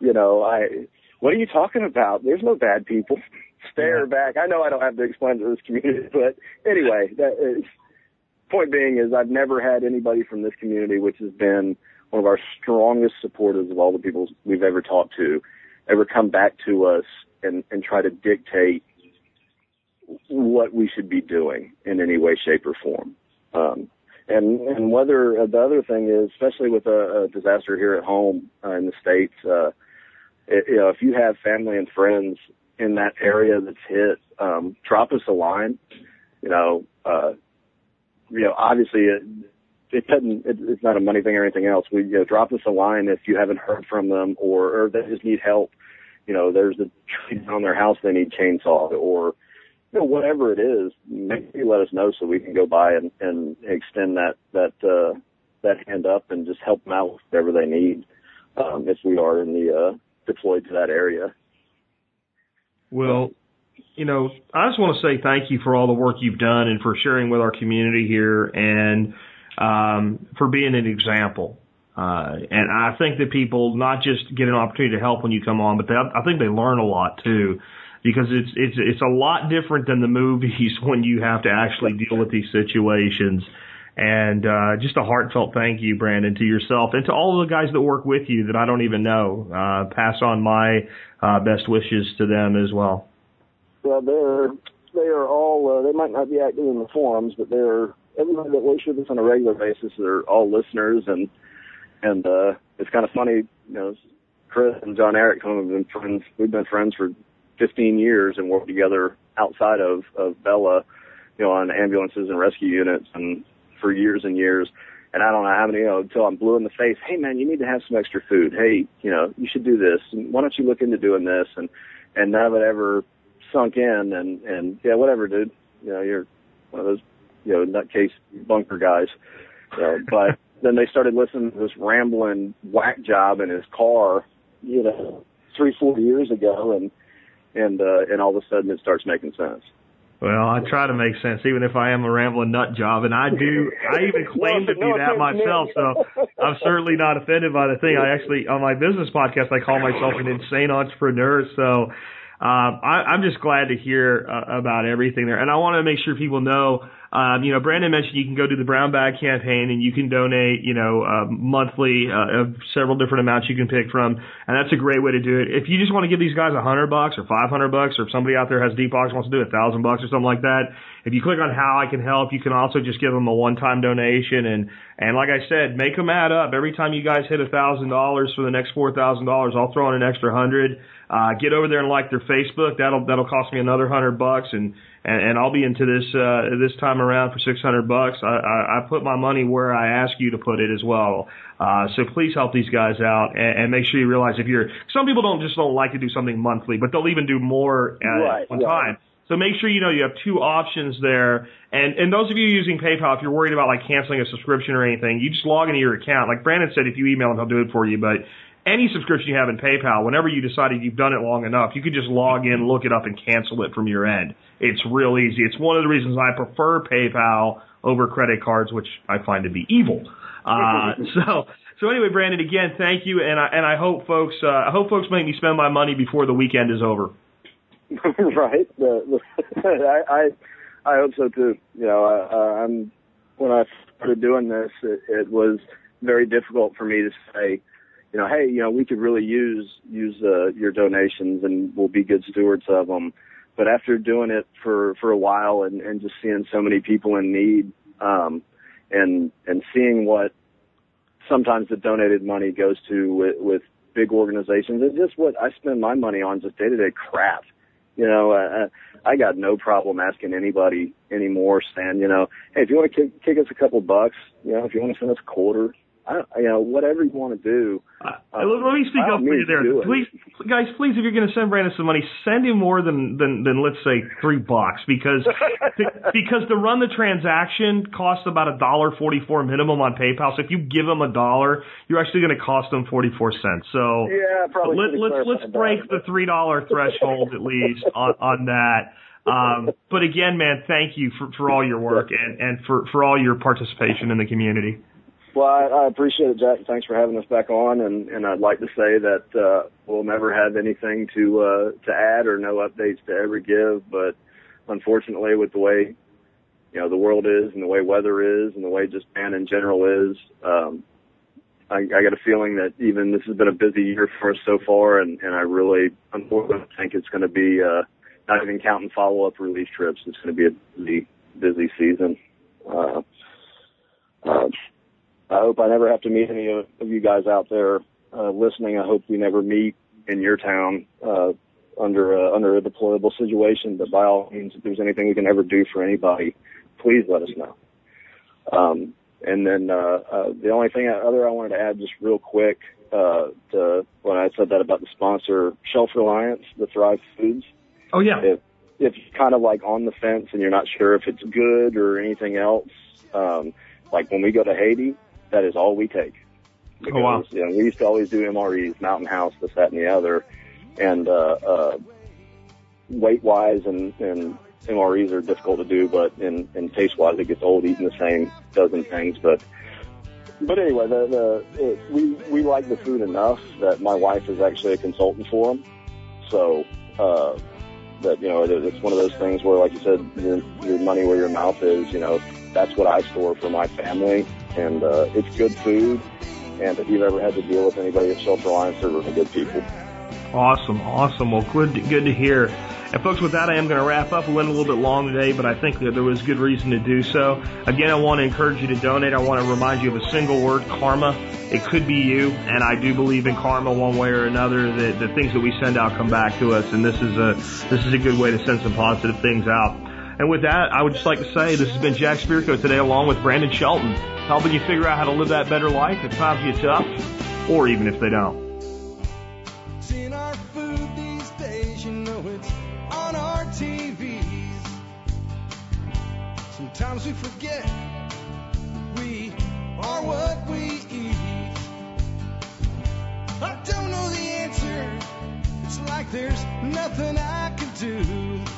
You know, I what are you talking about? There's no bad people. Stare Yeah. back. I know I don't have to explain to this community, but anyway, that is, point being is I've never had anybody from this community, which has been one of our strongest supporters of all the people we've ever talked to, ever come back to us and, and try to dictate what we should be doing in any way, shape, or form. Um, and and whether uh, the other thing is, especially with a, a disaster here at home uh, in the states, uh, it, you know, if you have family and friends in that area that's hit, um, drop us a line. You know, uh, you know, obviously it, it doesn't, it, it's not a money thing or anything else. We, you know, drop us a line if you haven't heard from them or, or they just need help. You know, there's a tree on their house they need chainsawed or, you know, whatever it is, maybe let us know so we can go by and, and extend that, that, uh, that hand up and just help them out with whatever they need, um, if we are in the, uh, deployed to that area. Well, you know, I just want to say thank you for all the work you've done and for sharing with our community here and um, for being an example. Uh, and I think that people not just get an opportunity to help when you come on, but they, I think they learn a lot too, because it's it's it's a lot different than the movies when you have to actually deal with these situations. And uh, just a heartfelt thank you, Brandon, to yourself and to all the guys that work with you that I don't even know. Uh, pass on my uh, best wishes to them as well. Well, they're they are all uh, they might not be active in the forums, but they're everybody that works with us on a regular basis. They're all listeners, and and uh, it's kind of funny, you know. Chris and John Eric some have been friends. We've been friends for 15 years and worked together outside of of Bella, you know, on ambulances and rescue units, and for years and years. And I don't know how many, you know, until I'm blue in the face. Hey, man, you need to have some extra food. Hey, you know, you should do this. And why don't you look into doing this? And and none of it ever sunk in. And and yeah, whatever, dude. You know, you're one of those, you know, nutcase bunker guys. But then they started listening to this rambling whack job in his car, you know, three, four years ago, and and uh, and all of a sudden it starts making sense. Well, I try to make sense, even if I am a rambling nut job, and I do. I even claim to be that myself, so I'm certainly not offended by the thing. I actually, on my business podcast, I call myself an insane entrepreneur. So um, I, I'm just glad to hear uh, about everything there, and I want to make sure people know. Um, you know, Brandon mentioned you can go to the Brown Bag campaign and you can donate, you know, uh, monthly uh, of several different amounts you can pick from, and that's a great way to do it. If you just want to give these guys a hundred bucks or five hundred bucks, or if somebody out there has deep pockets wants to do a thousand bucks or something like that, if you click on how I can help, you can also just give them a one-time donation, and and like I said, make them add up. Every time you guys hit a thousand dollars for the next four thousand dollars, I'll throw in an extra hundred. Uh, get over there and like their Facebook. That'll that'll cost me another hundred bucks, and and, and I'll be into this uh, this time around for six hundred bucks. I, I, I put my money where I ask you to put it as well. Uh, so please help these guys out and, and make sure you realize if you're some people don't just don't like to do something monthly, but they'll even do more at Right, one right. time. So make sure you know you have two options there. And and those of you using PayPal, if you're worried about like canceling a subscription or anything, you just log into your account. Like Brandon said, if you email him, he'll do it for you. But any subscription you have in PayPal, whenever you decided you've done it long enough, you could just log in, look it up, and cancel it from your end. It's real easy. It's one of the reasons I prefer PayPal over credit cards, which I find to be evil. Uh, so, so anyway, Brandon, again, thank you, and I and I hope folks, uh, I hope folks make me spend my money before the weekend is over. right. The, the, I, I I hope so too. You know, I, I'm when I started doing this, it, it was very difficult for me to say, you know, hey, you know, we could really use use uh, your donations and we'll be good stewards of them. But after doing it for for a while and and just seeing so many people in need, um, and and seeing what sometimes the donated money goes to with, with big organizations, and just what I spend my money on, just day to day crap. You know, uh, I I got no problem asking anybody anymore, saying, you know, hey, if you want to kick, kick us a couple bucks, you know, if you want to send us a quarter, I, you know, whatever you want to do. Uh, let me speak up for you there. Please, guys, please, if you're going to send Brandon some money, send him more than than, than let's say three bucks because to, because to run the transaction costs about a dollar forty four minimum on PayPal. So if you give him a dollar, you're actually going to cost him forty four cents. So yeah, probably. Let, let's let's break that. the three dollar threshold at least on on that. Um, but again, man, thank you for, for all your work and, and for, for all your participation in the community. Well, I, I appreciate it, Jack. Thanks for having us back on, and, and I'd like to say that uh, we'll never have anything to uh, to add or no updates to ever give. But unfortunately, with the way you know the world is, and the way weather is, and the way just man in general is, um, I, I got a feeling that even this has been a busy year for us so far, and, and I really, unfortunately, think it's going to be uh, not even counting follow up release trips. It's going to be a busy, busy season. Uh, uh, I hope I never have to meet any of, of you guys out there uh, listening. I hope we never meet in your town uh, under a, under a deployable situation. But by all means, if there's anything we can ever do for anybody, please let us know. Um, and then uh, uh, the only thing other I wanted to add, just real quick, uh, to when I said that about the sponsor Shelf Reliance, the Thrive Foods. Oh yeah. If if you're kind of like on the fence and you're not sure if it's good or anything else, um, like when we go to Haiti, that is all we take. Because, oh, wow. you know, we used to always do MREs, Mountain House, this, that, and the other. And, uh, uh, weight wise and, and MREs are difficult to do, but in, in taste wise, it gets old eating the same dozen things. But, but anyway, the, the, it, we, we like the food enough that my wife is actually a consultant for them. So, uh, that, you know, it, it's one of those things where, like you said, your, your money where your mouth is, you know, that's what I store for my family and uh, it's good food. And if you've ever had to deal with anybody at Shelf Reliance, they're really good people. Awesome, awesome. Well, good, good to hear. And folks, with that, I am going to wrap up. We went a little bit long today, but I think that there was good reason to do so. Again, I want to encourage you to donate. I want to remind you of a single word, karma. It could be you, and I do believe in karma one way or another. That the things that we send out come back to us, and this is a this is a good way to send some positive things out. And with that, I would just like to say this has been Jack Spirko today, along with Brandon Shelton helping you figure out how to live that better life if times get tough, or even if they don't. Sometimes we forget we are what we eat. I don't know the answer. It's like there's nothing I can do.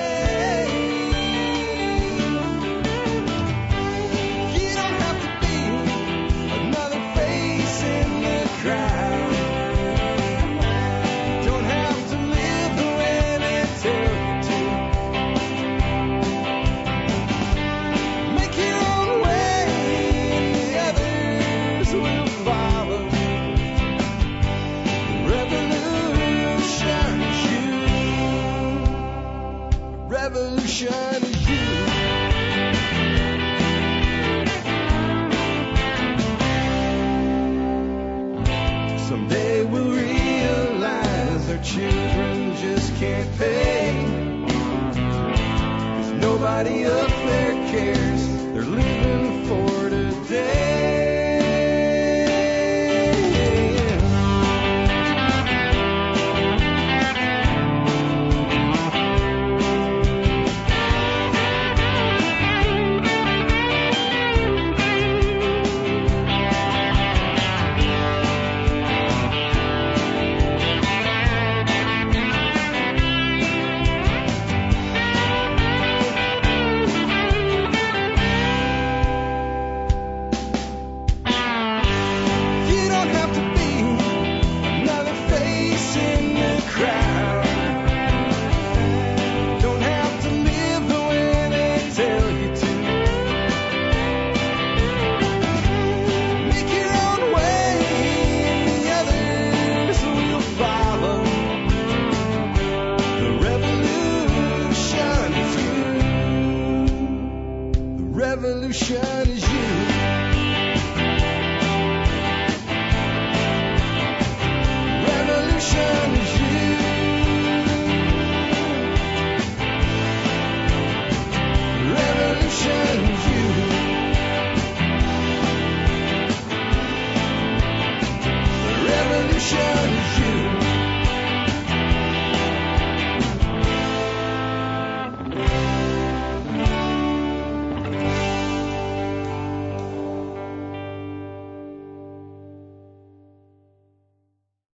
Can't pay. Cause nobody up there cares. They're living for today.